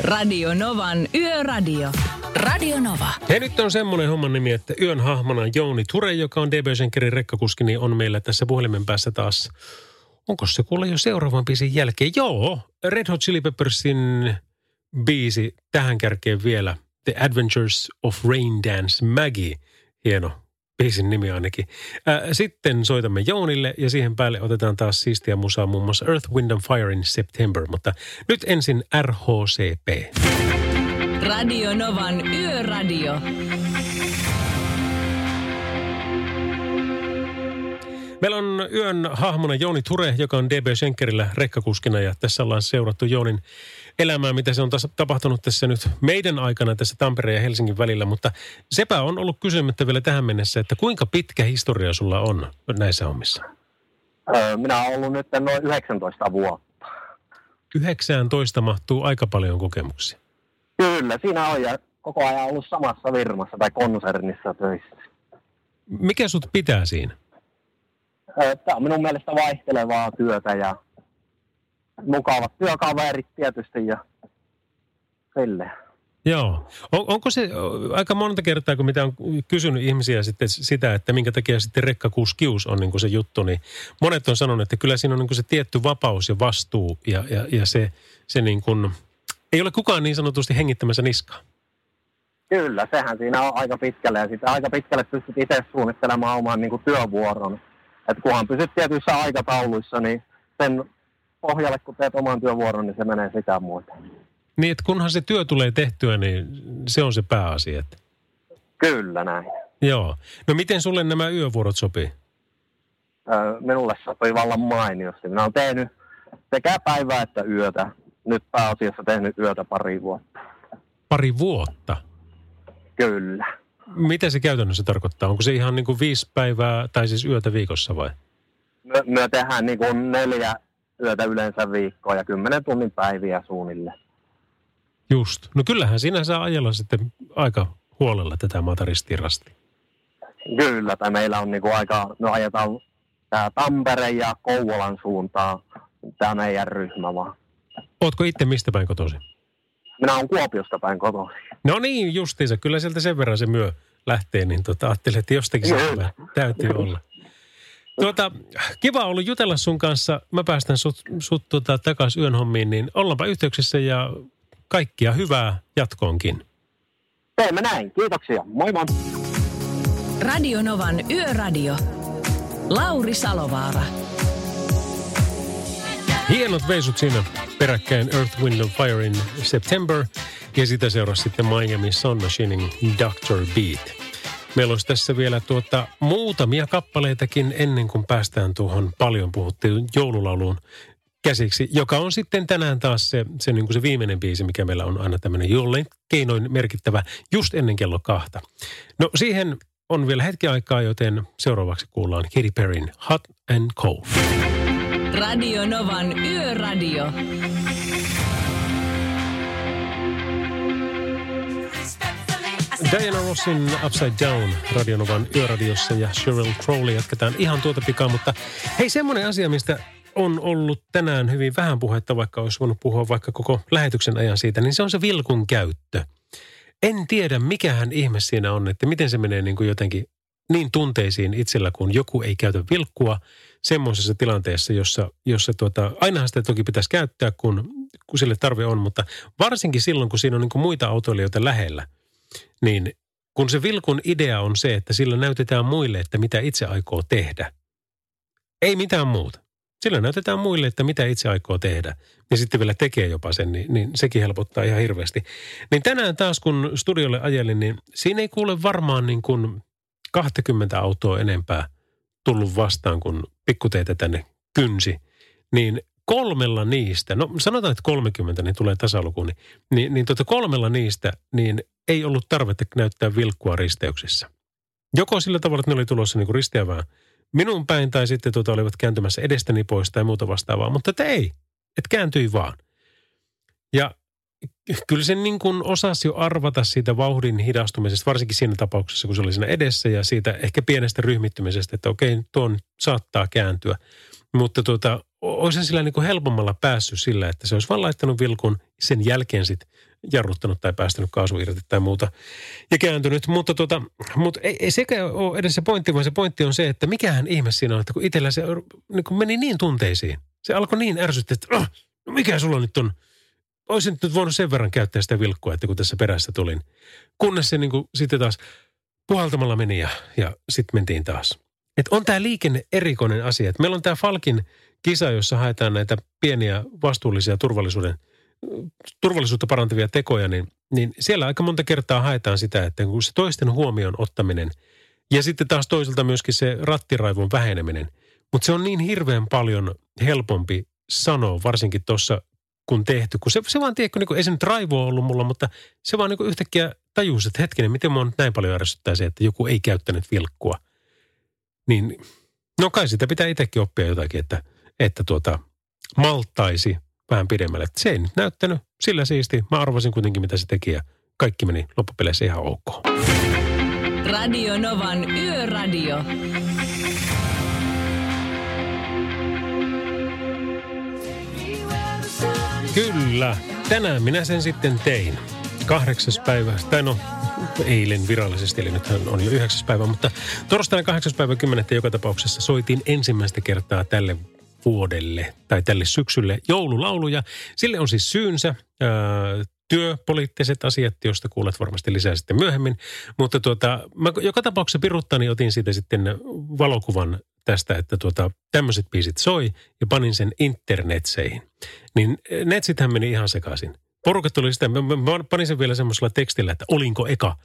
Radio Novan Yöradio. Radio Nova. Hei, nyt on semmoinen homman nimi, että yön hahmona Jouni Ture, joka on DB Schenkerin rekkakuski, niin on meillä tässä puhelimen päässä taas. Onko se kuule jo seuraavan biisin jälkeen? Joo, Red Hot Chili Peppersin biisi tähän kärkeen vielä. The Adventures of Rain Dance Maggie. Hieno biisin nimi ainakin. Sitten soitamme Jounille ja siihen päälle otetaan taas siistiä musaa muun muassa Earth, Wind and Fire in September. Mutta nyt ensin RHCP. Radio Novan Yöradio. Meillä on yön hahmona Jouni Ture, joka on DB Schenkerillä rekkakuskina ja tässä ollaan seurattu Joonin elämää, mitä se on taas tapahtunut tässä nyt meidän aikana tässä Tampereen ja Helsingin välillä. Mutta sepä on ollut kysymättä vielä tähän mennessä, että kuinka pitkä historia sulla on näissä hommissa? Minä olen ollut nyt noin 19 vuotta. 19 mahtuu aika paljon kokemuksia. Kyllä, siinä on ja koko ajan ollut samassa firmassa tai konsernissa töissä. Mikä sut pitää siinä? Tämä on minun mielestä vaihtelevaa työtä ja mukavat työkaverit tietysti ja sille. Joo. On, onko se aika monta kertaa, kun mitä on kysynyt ihmisiä sitten sitä, että minkä takia sitten rekkakuskius on niin kuin se juttu, niin monet on sanonut, että kyllä siinä on niin kuin se tietty vapaus ja vastuu ja, ja, ja se, se niin kuin, ei ole kukaan niin sanotusti hengittämässä niskaa. Kyllä, sehän siinä on aika pitkälle ja sitten aika pitkälle pystyt itse suunnittelemaan oman niin kuin työvuoron. Että kunhan pysyt tietyissä aikatauluissa, niin sen pohjalle kun teet oman työvuoron, niin se menee sitä muuta. Niin, että kunhan se työ tulee tehtyä, niin se on se pääasia. Kyllä näin. Joo. No miten sulle nämä yövuorot sopii? Öö, minulle sopii vallan mainiosti. Minä olen tehnyt sekä päivää että yötä. Nyt pääasiassa tehnyt yötä pari vuotta. Pari vuotta? Kyllä. Mitä se käytännössä tarkoittaa? Onko se ihan niin kuin viisi päivää tai siis yötä viikossa vai? Me, me tehdään niin kuin neljä yötä yleensä viikkoa ja kymmenen tunnin päiviä suunnilleen. Just. No kyllähän sinä saa ajella sitten aika huolella tätä maata ristirasti. Kyllä, tai meillä on niinku aika, no ajetaan tää Tampere ja Kouvolan suuntaan. Tämä meidän ryhmä vaan. Ootko itse mistä päin kotosi? Minä olen Kuopiosta päin kotosi. No niin, justiinsa. Kyllä sieltä sen verran se myö lähtee, niin tota, ajattelin, että jostakin se täytyy olla. Tuota, kiva ollut jutella sun kanssa. Mä päästän sut, sut tota, takaisin yön hommiin, niin ollaanpa yhteyksissä ja kaikkia hyvää jatkoonkin. Teemme näin. Kiitoksia. Moi moi. Radio Novan Yöradio. Lauri Salovaara. Hienot veisut siinä peräkkäin Earth, Wind and Fire in September ja sitä seurasi sitten Miami Sun Machining Dr. Beat. Meillä olisi tässä vielä tuota muutamia kappaleitakin ennen kuin päästään tuohon paljon puhuttuun joululauluun käsiksi, joka on sitten tänään taas se, se, niin kuin se viimeinen biisi, mikä meillä on aina tämmöinen jollain keinoin merkittävä just ennen kello kahta. No siihen on vielä hetki aikaa, joten seuraavaksi kuullaan Katy Perryn Hot and Cold. Radio Novan Yöradio. Diana Rossin Upside Down Radionovan yöradiossa ja Cheryl Crowley jatketaan ihan tuota pikaa, mutta hei semmoinen asia, mistä on ollut tänään hyvin vähän puhetta, vaikka olisi voinut puhua vaikka koko lähetyksen ajan siitä, niin se on se vilkun käyttö. En tiedä, mikähän ihme siinä on, että miten se menee niin kuin jotenkin niin tunteisiin itsellä, kun joku ei käytä vilkkua semmoisessa tilanteessa, jossa, jossa tuota, ainahan sitä toki pitäisi käyttää, kun, kun sille tarve on, mutta varsinkin silloin, kun siinä on niin kuin muita autoilijoita lähellä, niin kun se vilkun idea on se, että sillä näytetään muille, että mitä itse aikoo tehdä. Ei mitään muuta. Sillä näytetään muille, että mitä itse aikoo tehdä. Ja sitten vielä tekee jopa sen, niin, niin sekin helpottaa ihan hirveästi. Niin tänään taas, kun studiolle ajelin, niin siinä ei kuule varmaan niin kuin 20 autoa enempää tullut vastaan, kun pikkuteitä tänne kynsi. Niin kolmella niistä, no sanotaan, että 30, niin tulee tasaluku, niin, niin, niin tuota kolmella niistä, niin ei ollut tarvetta näyttää vilkkua risteyksissä. Joko sillä tavalla, että ne oli tulossa niin kuin risteävään minun päin tai sitten tuota olivat kääntymässä edestäni pois tai muuta vastaavaa, mutta että ei, että kääntyi vaan. Ja kyllä sen niin kuin osasi jo arvata siitä vauhdin hidastumisesta, varsinkin siinä tapauksessa, kun se oli siinä edessä ja siitä ehkä pienestä ryhmittymisestä, että okei, tuon saattaa kääntyä. Mutta tuota, olisi sillä niin kuin helpommalla päässyt sillä, että se olisi vaan laittanut vilkun sen jälkeen sitten jarruttanut tai päästänyt kaasu irti tai muuta ja kääntynyt. Mutta, tuota, mutta ei, ei sekä ole edes se pointti, vaan se pointti on se, että mikähän ihme siinä on, että kun itsellä se niin kuin meni niin tunteisiin. Se alkoi niin ärsyttää, että oh, no mikä sulla nyt on? Olisin nyt voinut sen verran käyttää sitä vilkkua, että kun tässä perässä tulin. Kunnes se niin kuin sitten taas puhaltamalla meni ja, ja sitten mentiin taas. Et on tämä liikenne erikoinen asia. Et meillä on tämä Falkin kisa, jossa haetaan näitä pieniä vastuullisia turvallisuuden, turvallisuutta parantavia tekoja, niin, niin siellä aika monta kertaa haetaan sitä, että kun se toisten huomion ottaminen ja sitten taas toisaalta myöskin se rattiraivon väheneminen. Mutta se on niin hirveän paljon helpompi sanoa, varsinkin tuossa kun tehty. Kun se, se vaan, tiedätkö, niin kuin, ei se nyt raivoa ollut mulla, mutta se vaan niin yhtäkkiä tajusi, että hetkinen, miten mua nyt näin paljon ärsyttää se, että joku ei käyttänyt vilkkua. Niin, no kai sitä pitää itsekin oppia jotakin, että – että tuota, malttaisi vähän pidemmälle. Se ei nyt näyttänyt sillä siisti. Mä arvasin kuitenkin, mitä se teki ja kaikki meni loppupeleissä ihan ok. Radio Novan Yöradio. Kyllä, tänään minä sen sitten tein. Kahdeksas päivä, tai no eilen virallisesti, eli nythän on jo yhdeksäs päivä, mutta torstaina kahdeksas päivä kymmenettä joka tapauksessa soitin ensimmäistä kertaa tälle vuodelle tai tälle syksylle joululauluja. Sille on siis syynsä. Ää, työpoliittiset asiat, joista kuulet varmasti lisää sitten myöhemmin. Mutta tuota, mä joka tapauksessa piruttani otin siitä sitten valokuvan tästä, että tuota, tämmöiset biisit soi ja panin sen internetseihin. Niin netsithän meni ihan sekaisin. Porukat tuli sitä, mä, mä panin sen vielä semmoisella tekstillä, että olinko eka.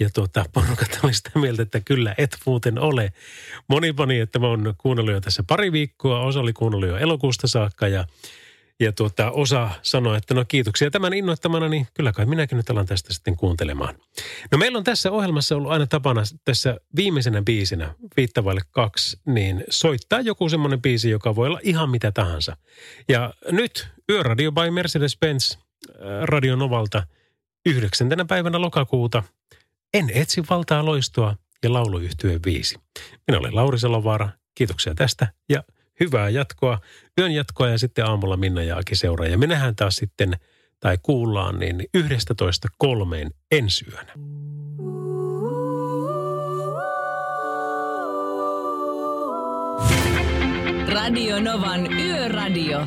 Ja tuota, porukat oli sitä mieltä, että kyllä et muuten ole. Moni pani, että mä oon kuunnellut jo tässä pari viikkoa, osa oli kuunnellut jo elokuusta saakka ja ja tuota, osa sanoi, että no kiitoksia tämän innoittamana, niin kyllä kai minäkin nyt alan tästä sitten kuuntelemaan. No meillä on tässä ohjelmassa ollut aina tapana tässä viimeisenä biisinä, viittavaille kaksi, niin soittaa joku semmoinen biisi, joka voi olla ihan mitä tahansa. Ja nyt Yöradio by Mercedes-Benz äh, Radio Novalta 9. päivänä lokakuuta – en etsi valtaa loistoa ja lauluyhtyeen viisi. Minä olen Lauri Salovaara. Kiitoksia tästä ja hyvää jatkoa, yön jatkoa ja sitten aamulla Minna ja Aki seuraa. Ja me nähdään taas sitten, tai kuullaan, niin 11 kolmeen ensi yönä. Radio Novan Yöradio.